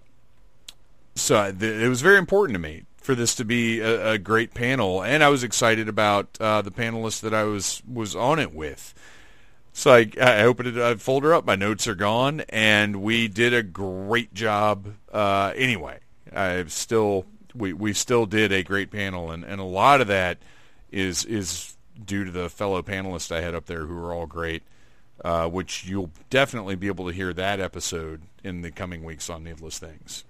so th- it was very important to me for this to be a, a great panel. And I was excited about uh, the panelists that I was was on it with so I, I opened a folder up, my notes are gone, and we did a great job. Uh, anyway, I've still we, we still did a great panel, and, and a lot of that is is due to the fellow panelists I had up there who were all great. Uh, which you'll definitely be able to hear that episode in the coming weeks on Needless Things.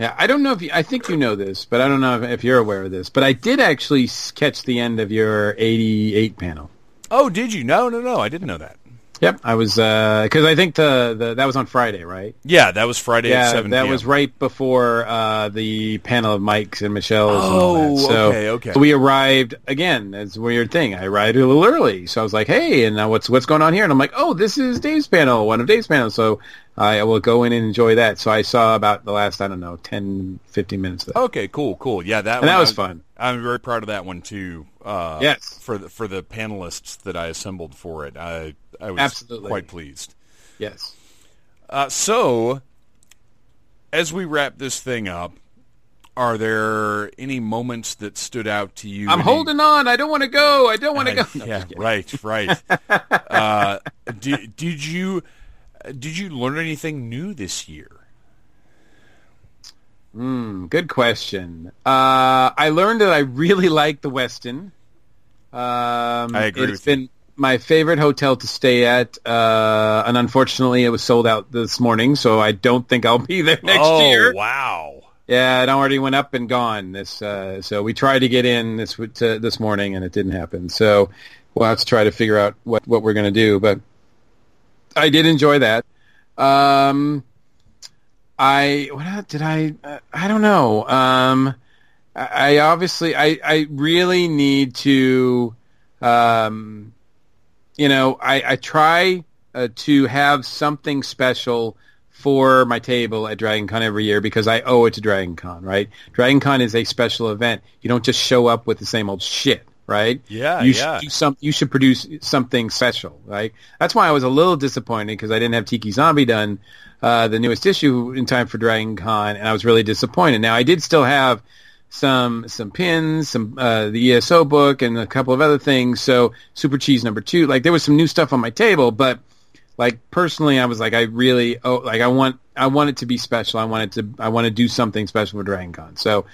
yeah. I don't know if you, I think you know this, but I don't know if, if you're aware of this. But I did actually catch the end of your '88 panel. Oh, did you? No, no, no, I didn't know that. Yep, I was because I think the, the that was on Friday, right? Yeah, that was Friday at Yeah, 7 that was right before uh, the panel of Mike's and Michelle's. and all Oh, that. So, okay, okay. So we arrived again. That's a weird thing. I arrived a little early, so I was like, "Hey, and now what's what's going on here?" And I'm like, "Oh, this is Dave's panel, one of Dave's panels." So I will go in and enjoy that. So I saw about the last I don't know 10, 15 minutes of that. Okay, cool, cool. Yeah, that And one that was I- fun. I'm very proud of that one too. Uh, Yes. for the for the panelists that I assembled for it, I I was Absolutely. quite pleased. Yes. Uh, so, as we wrap this thing up, are there any moments that stood out to you? I'm Any- holding on. I don't want to go. I don't want to go. [LAUGHS] No, yeah, right, right. [LAUGHS] uh, did, did you did you learn anything new this year? Good question. Uh, I learned that I really like the Westin. Um, I agree It's with you. My favorite hotel to stay at, uh, and unfortunately, it was sold out this morning, so I don't think I'll be there [LAUGHS] next oh, year. wow. Yeah, it already went up and gone. This, uh, so we tried to get in this to, this morning, and it didn't happen. So we'll have to try to figure out what what we're going to do. But I did enjoy that. Um, I what did I? Uh, I don't know. Um, I, I obviously I I really need to, um, you know, I I try uh, to have something special for my table at Dragon Con every year because I owe it to Dragon Con, right? Dragon Con is a special event. You don't just show up with the same old shit, right? Yeah, you yeah. should do some. You should produce something special, right? That's why I was a little disappointed because I didn't have Tiki Zombie done uh, the newest issue in time for Dragon Con, and I was really disappointed. Now I did still have some some pins, some uh, the ESO book, and a couple of other things. So Super Cheese number two, like there was some new stuff on my table, but like personally, I was like, I really, oh, like I want, I want it to be special. I want it to, I want to do something special for Dragon Con. So,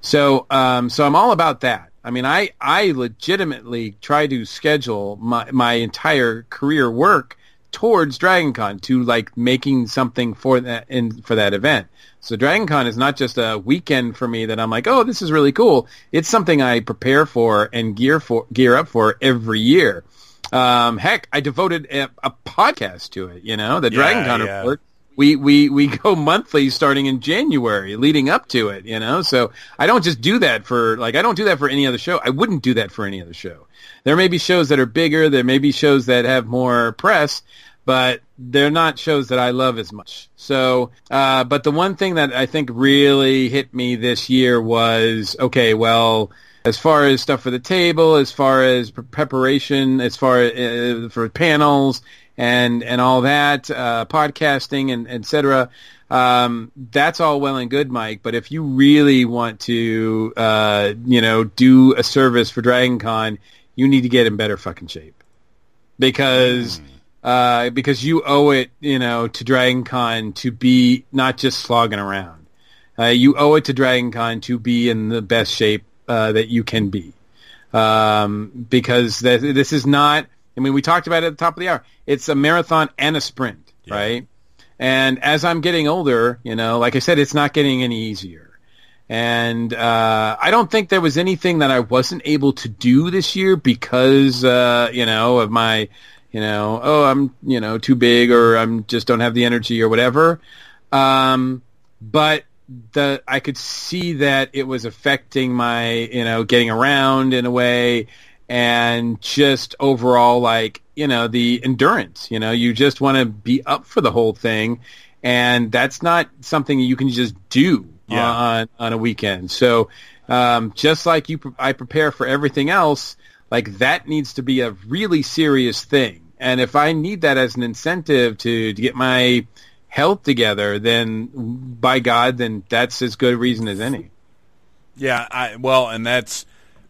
so, um, so I'm all about that. I mean, I, I legitimately try to schedule my, my entire career work towards Dragon Con to like making something for that in for that event. So Dragon Con is not just a weekend for me that I'm like, oh, this is really cool. It's something I prepare for and gear for gear up for every year. Um, heck, I devoted a, a podcast to it. You know, the Yeah, Dragon Con yeah. report we, we, we go monthly starting in January leading up to it, you know? So I don't just do that for, like, I don't do that for any other show. I wouldn't do that for any other show. There may be shows that are bigger. There may be shows that have more press, but they're not shows that I love as much. So, uh, but the one thing that I think really hit me this year was, okay, well, as far as stuff for the table, as far as preparation, as far as uh, for panels and and all that, uh, podcasting and etc. Um, that's all well and good, Mike. But if you really want to, uh, you know, do a service for Dragon Con, you need to get in better fucking shape because. Mm. Uh, because you owe it, you know, to Dragon Con to be not just slogging around. Uh, you owe it to Dragon Con to be in the best shape uh, that you can be. Um, because th- this is not, I mean, we talked about it at the top of the hour. It's a marathon and a sprint, yeah. right? And as I'm getting older, you know, like I said, it's not getting any easier. And uh, I don't think there was anything that I wasn't able to do this year because, uh, you know, of my, you know, oh, I'm, you know, too big or I'm just don't have the energy or whatever. Um, but the I could see that it was affecting my you know getting around in a way and just overall like you know the endurance you know you just want to be up for the whole thing and that's not something you can just do yeah. on on a weekend so um, just like you I prepare for everything else like that needs to be a really serious thing and if I need that as an incentive to, to get my health together, then by God, then that's as good a reason as any. Yeah, I well, and that's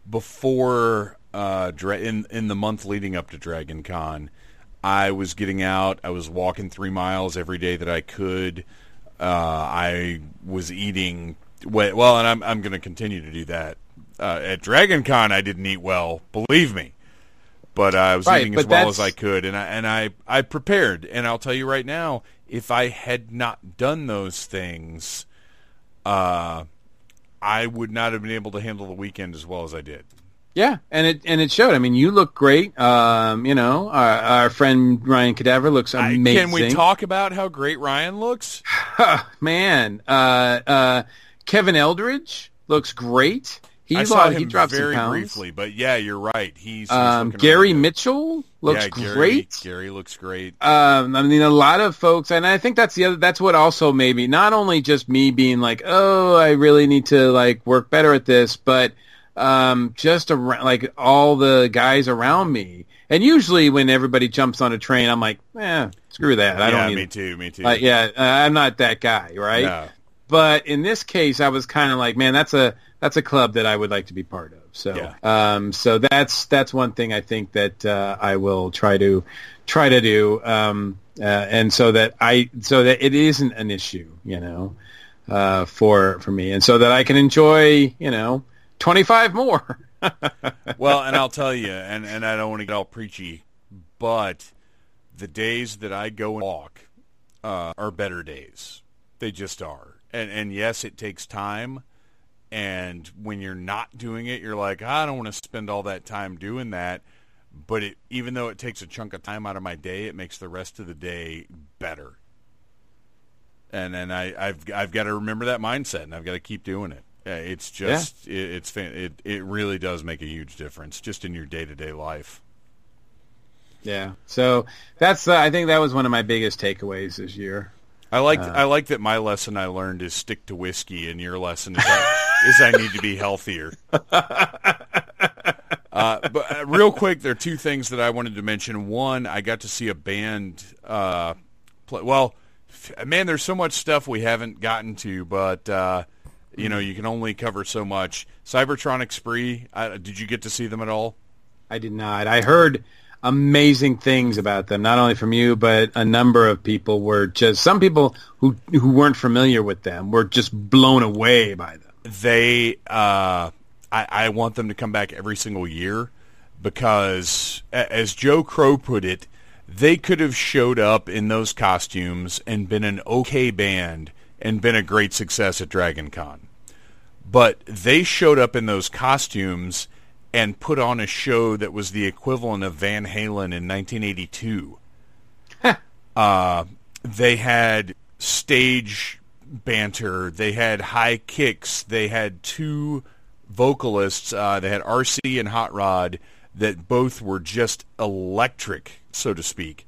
before uh, in in the month leading up to Dragon Con. I was getting out. I was walking three miles every day that I could. Uh, I was eating well, and I'm I'm going to continue to do that. Uh, at Dragon Con, I didn't eat well, believe me, but I was right, eating as well as I could, and I and I I prepared. And I'll tell you right now, if I had not done those things, uh, I would not have been able to handle the weekend as well as I did. Yeah, and it and it showed. I mean, you look great. Um, you know, our, our friend Ryan Cadaver looks amazing. I, can we talk about how great Ryan looks? [SIGHS] [SIGHS] [LAUGHS] Man, uh, uh, Kevin Eldridge looks great. He, I saw him he dropped very briefly, but yeah, you're right. He's, he's um, Gary really Mitchell looks yeah, Gary, great. Gary looks great. Um, I mean, a lot of folks, and I think that's the other. That's what also maybe not only just me being like, oh, I really need to like work better at this, but um, just around like all the guys around me. And usually, when everybody jumps on a train, I'm like, eh, screw that. I yeah, don't. Need me too. Me too. Uh, yeah, uh, I'm not that guy, right? No. But in this case, I was kind of like, man, that's a that's a club that I would like to be part of. So, yeah. um, so that's that's one thing I think that uh, I will try to try to do, um, uh, and so that I so that it isn't an issue, you know, uh, for for me, and so that I can enjoy, you know, twenty five more. [LAUGHS] well, and I'll tell you, and and I don't want to get all preachy, but the days that I go and walk uh, are better days. They just are and and yes, it takes time. And when you're not doing it, you're like, I don't want to spend all that time doing that. But it, even though it takes a chunk of time out of my day, it makes the rest of the day better. And and I, I've I've got to remember that mindset, and I've got to keep doing it. It's just yeah. it, it's it it really does make a huge difference just in your day to day life. Yeah. So that's uh, I think that was one of my biggest takeaways this year. I like uh, I like that my lesson I learned is stick to whiskey, and your lesson is, I, [LAUGHS] is I need to be healthier. [LAUGHS] Uh, but uh, real quick, there are two things that I wanted to mention. One, I got to see a band. Uh, play, well, man, there's so much stuff we haven't gotten to, but uh, you know, you can only cover so much. Cybertronic Spree. did you get to see them at all? I did not. I heard amazing things about them. Not only from you, but a number of people were just some people who who weren't familiar with them were just blown away by them. They, uh, I, I want them to come back every single year because, as Joe Crow put it, they could have showed up in those costumes and been an okay band and been a great success at Dragon Con. But they showed up in those costumes and put on a show that was the equivalent of Van Halen in 1982. uh, they had stage banter. They had high kicks. They had two vocalists. Uh, they had RC and Hot Rod that both were just electric, so to speak.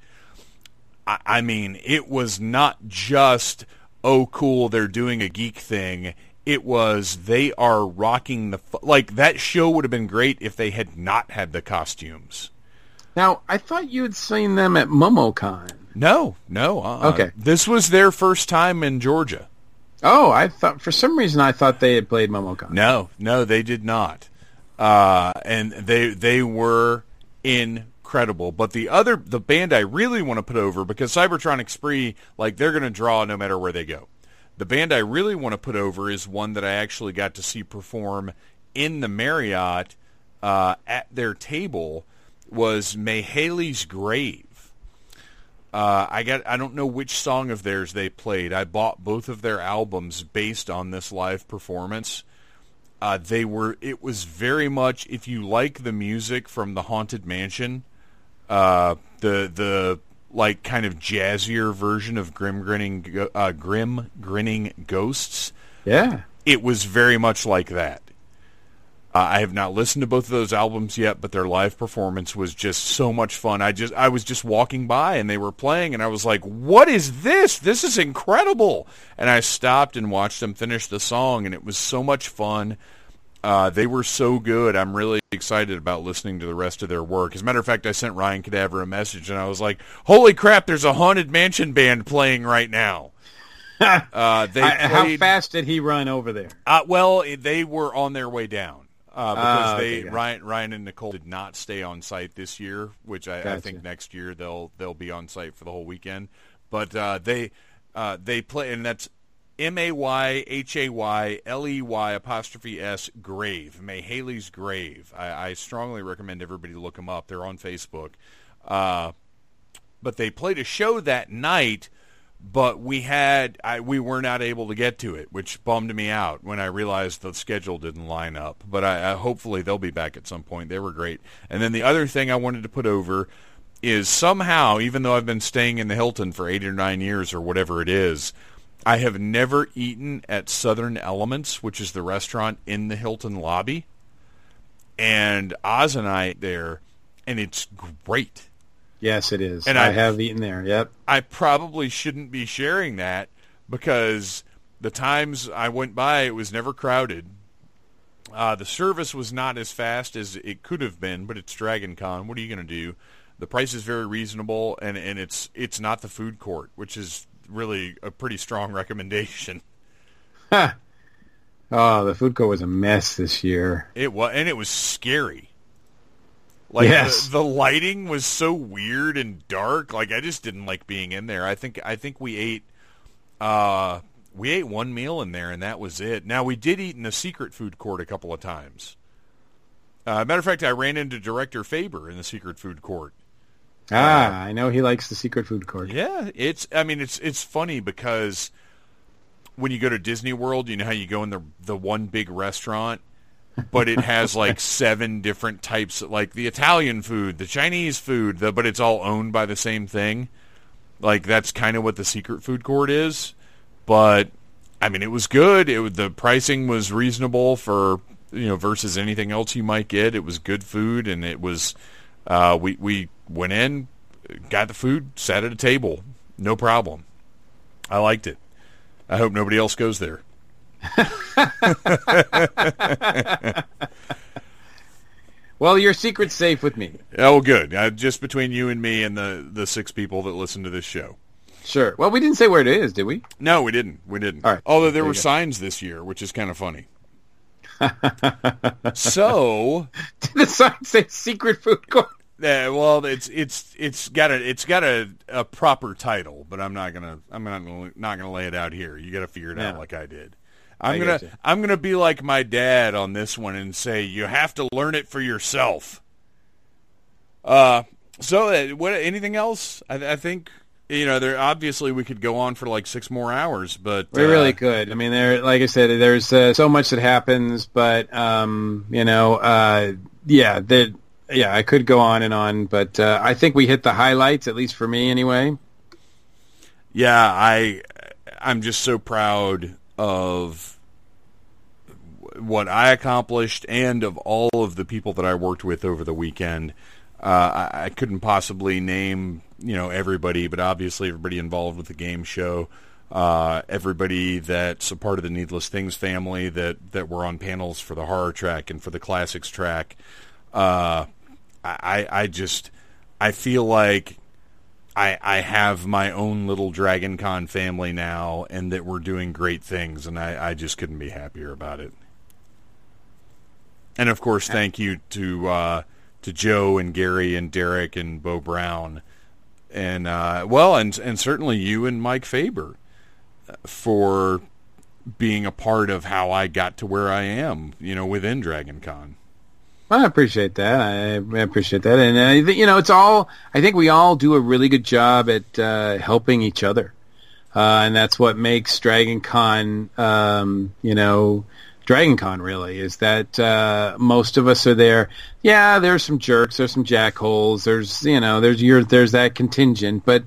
I, I mean, it was not just oh cool they're doing a geek thing. It was they are rocking the like that show would have been great if they had not had the costumes. Now, I thought you had seen them at MomoCon. No, no. Uh-uh. Okay. This was their first time in Georgia. Oh, I thought for some reason I thought they had played MomoCon. No, no, they did not. Uh, and they they were incredible. But the other the band I really want to put over because Cybertronic Spree like they're going to draw no matter where they go. The band I really want to put over is one that I actually got to see perform in the Marriott uh, at their table was Mayhayley's Grave. Uh, I got I don't know which song of theirs they played. I bought both of their albums based on this live performance. Uh, they were it was very much if you like the music from the Haunted Mansion, uh, the the like kind of jazzier version of Grim Grinning uh, Grim Grinning Ghosts. Yeah, it was very much like that. Uh, I have not listened to both of those albums yet, but their live performance was just so much fun. I just I was just walking by and they were playing, and I was like, "What is this? This is incredible!" And I stopped and watched them finish the song, and it was so much fun. Uh, they were so good. I'm really excited about listening to the rest of their work. As a matter of fact, I sent Ryan Cadaver a message, and I was like, "Holy crap! There's a haunted mansion band playing right now." [LAUGHS] uh, they I, played, how fast did he run over there? Uh, well, they were on their way down uh, because uh, okay, they Ryan Ryan and Nicole did not stay on site this year, which I, gotcha. I think next year they'll they'll be on site for the whole weekend. But uh, they uh, they play, and that's M A Y H A Y L E Y apostrophe S Grave Mayhayley's Grave. I, I, strongly recommend everybody look them up. They're on Facebook. Uh, but they played a show that night but we had I, we were not able to get to it, which bummed me out when I realized the schedule didn't line up. But I, I, hopefully they'll be back at some point. They were great. And then the other thing I wanted to put over is somehow, even though I've been staying in the Hilton for eight or nine years or whatever it is, I have never eaten at Southern Elements, which is the restaurant in the Hilton lobby. And Oz and I there, and it's great. Yes, it is. And I, I have eaten there. Yep. I probably shouldn't be sharing that because the times I went by, it was never crowded. Uh, the service was not as fast as it could have been, but it's Dragon Con. What are you going to do? The price is very reasonable, and, and it's it's not the food court, which is really a pretty strong recommendation. [LAUGHS] Huh. Oh, the food court was a mess this year. It was, and it was scary. Like yes. the, the, lighting was so weird and dark. Like I just didn't like being in there. I think I think we ate uh we ate one meal in there and that was it. Now we did eat in the secret food court a couple of times. Uh, matter of fact, I ran into Director Faber in the secret food court. Ah, uh, I know he likes the secret food court. Yeah, it's. I mean, it's it's funny because when you go to Disney World, you know how you go in the the one big restaurant but it has like [LAUGHS] seven different types, like the Italian food, the Chinese food, the, but it's all owned by the same thing. Like that's kind of what the secret food court is. But I mean, it was good. It the pricing was reasonable for you know versus anything else you might get. It was good food, and it was uh, we we went in, got the food, sat at a table, no problem. I liked it. I hope nobody else goes there. [LAUGHS] well, your secret's safe with me. Oh, good. Uh, just between you and me and the the six people that listen to this show. Sure. Well, we didn't say where it is, did we? No, we didn't. We didn't. All right. Although there, there were signs this year, which is kind of funny. [LAUGHS] so, did the sign say secret food court? Yeah, well, it's it's it's got a it's got a, a proper title, but I'm not gonna I'm not gonna, not gonna lay it out here. You got to figure it yeah. out like I did. I'm gonna I'm gonna be like my dad on this one and say you have to learn it for yourself. Uh, so uh, what? Anything else? I, I, think you know there. Obviously, we could go on for like six more hours, but we uh, really could. I mean, there, like I said, there's uh, so much that happens, but um, you know, uh, yeah, that yeah, I could go on and on, but uh, I think we hit the highlights, at least for me, anyway. Yeah, I I'm just so proud of what I accomplished and of all of the people that I worked with over the weekend. Uh, I, I, couldn't possibly name you know everybody, but obviously everybody involved with the game show, uh, everybody that's a part of the Needless Things family that that were on panels for the horror track and for the classics track. Uh, I I just I feel like I I have my own little Dragon Con family now, and that we're doing great things, and I I just couldn't be happier about it. And of course, thank you to uh, to Joe and Gary and Derek and Bo Brown, and uh, well, and and certainly you and Mike Faber for being a part of how I got to where I am, you know, within Dragon Con. I appreciate that. I, appreciate that, and think you know it's all. I think we all do a really good job at uh, helping each other, uh, and that's what makes Dragon Con, um, you know, Dragon Con really is that uh, most of us are there. Yeah, there's some jerks, there's some jackholes, there's you know, there's your there's that contingent, but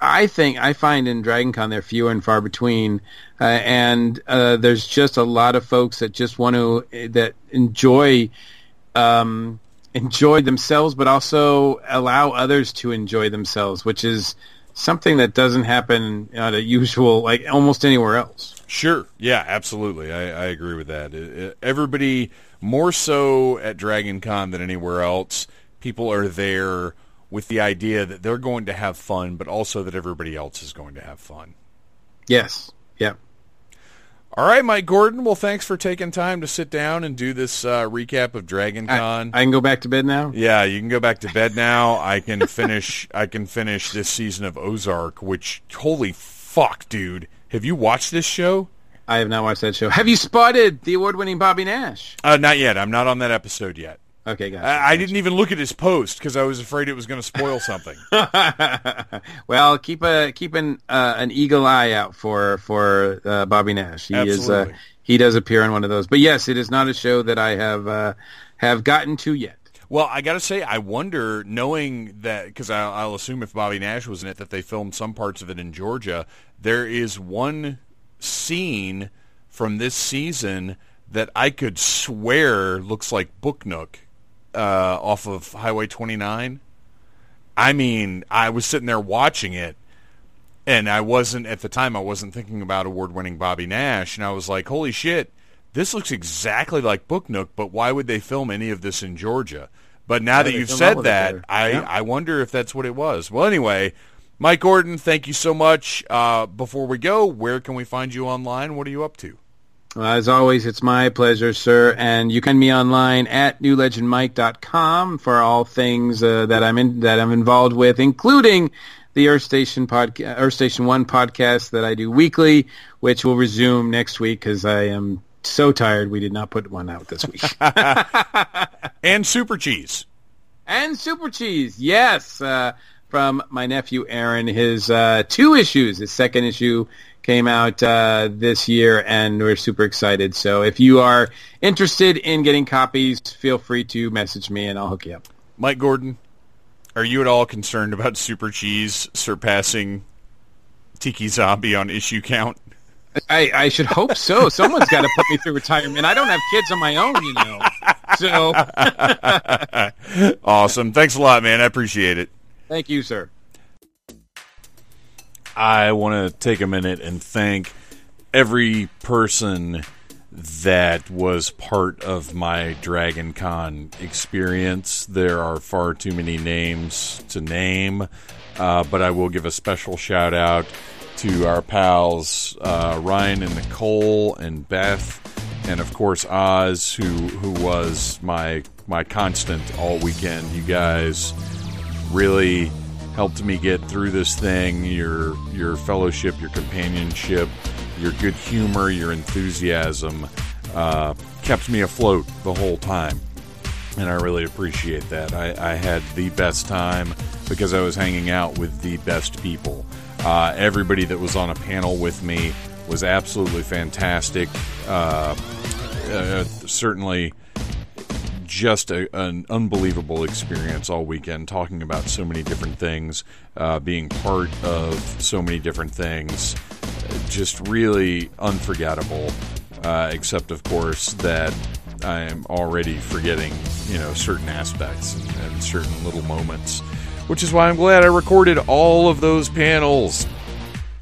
I think I find in Dragon Con they're few and far between, uh, and uh, there's just a lot of folks that just want to that enjoy um, enjoy themselves, but also allow others to enjoy themselves, which is something that doesn't happen at a usual like almost anywhere else. Sure. Yeah, absolutely. I, I agree with that. It, it, everybody, more so at Dragon Con than anywhere else, people are there with the idea that they're going to have fun, but also that everybody else is going to have fun. Yes. Yep. All right, Mike Gordon. Well, thanks for taking time to sit down and do this uh, recap of Dragon Con. I, I, can go back to bed now. Yeah, you can go back to bed now. I can finish. [LAUGHS] I can finish this season of Ozark. Which, holy fuck, dude! Have you watched this show? I have not watched that show. Have you spotted the award-winning Bobby Nash? Uh, not yet. I'm not on that episode yet. Okay, gotcha. I, I didn't even look at his post because I was afraid it was going to spoil something. [LAUGHS] well, keep a keep an uh, an eagle eye out for for uh, Bobby Nash. He Absolutely. is uh, he does appear on one of those. But yes, it is not a show that I have uh, have gotten to yet. Well, I got to say, I wonder, knowing that, because I'll, I'll, assume if Bobby Nash was in it, that they filmed some parts of it in Georgia. There is one scene from this season that I could swear looks like Book Nook uh, off of Highway 29. I mean, I was sitting there watching it, and I wasn't, at the time, I wasn't thinking about award-winning Bobby Nash, and I was like, holy shit, this looks exactly like Book Nook, but why would they film any of this in Georgia? But now that you've said that, I, yeah. I wonder if that's what it was. Well, anyway, Mike Gordon, thank you so much. Uh, before we go, where can we find you online? What are you up to? Well, as always, it's my pleasure, sir. And you can me online at newlegendmike.com for all things uh, that I'm in that I'm involved with, including the Earth Station podcast, Earth Station One podcast that I do weekly, which will resume next week because I am so tired we did not put one out this week. [LAUGHS] and Super Cheese. And Super Cheese, yes, uh, from my nephew Aaron. His uh, two issues, his second issue came out uh, this year, and we're super excited. So if you are interested in getting copies, feel free to message me, and I'll hook you up. Mike Gordon, are you at all concerned about Super Cheese surpassing Tiki Zombie on issue count? I, I should hope so. Someone's got to put me through retirement. I don't have kids on my own, you know. So [LAUGHS] awesome. Thanks a lot, man. I appreciate it. Thank you, sir. I want to take a minute and thank every person that was part of my Dragon Con experience. There are far too many names to name, uh, but I will give a special shout out to our pals uh, Ryan and Nicole and Beth, and of course Oz, who who was my my constant all weekend. You guys really helped me get through this thing. Your your fellowship, your companionship, your good humor, your enthusiasm uh, kept me afloat the whole time, and I really appreciate that. I, I had the best time because I was hanging out with the best people. Uh, everybody that was on a panel with me was absolutely fantastic. Uh, uh, certainly, just a, an unbelievable experience all weekend, talking about so many different things, uh, being part of so many different things. just really unforgettable. Uh, except, of course, that I am already forgetting, you know, certain aspects and, and certain little moments, which is why I'm glad I recorded all of those panels.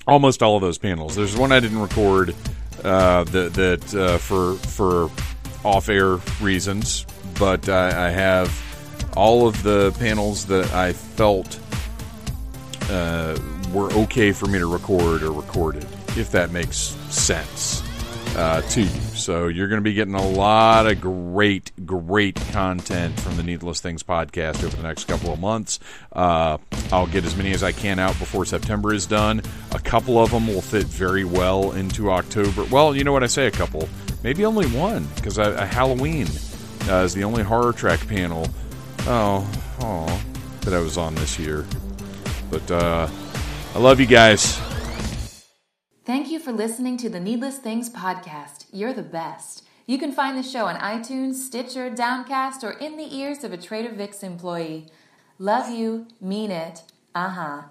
Almost all of those panels. There's one I didn't record uh, that, that uh, for for off-air reasons, but I, I have all of the panels that I felt uh, were okay for me to record or recorded, if that makes sense uh, to you. So you're going to be getting a lot of great, great content from the Needless Things podcast over the next couple of months. Uh, I'll get as many as I can out before September is done. A couple of them will fit very well into October. Well, you know what I say, a couple. Maybe only one, because a Halloween uh, the only horror track panel. Oh, oh, that I was on this year. But uh, I love you guys. Thank you for listening to the Needless Things podcast. You're the best. You can find the show on iTunes, Stitcher, Downcast, or in the ears of a Trader Vic's employee. Love you, mean it. Uh huh.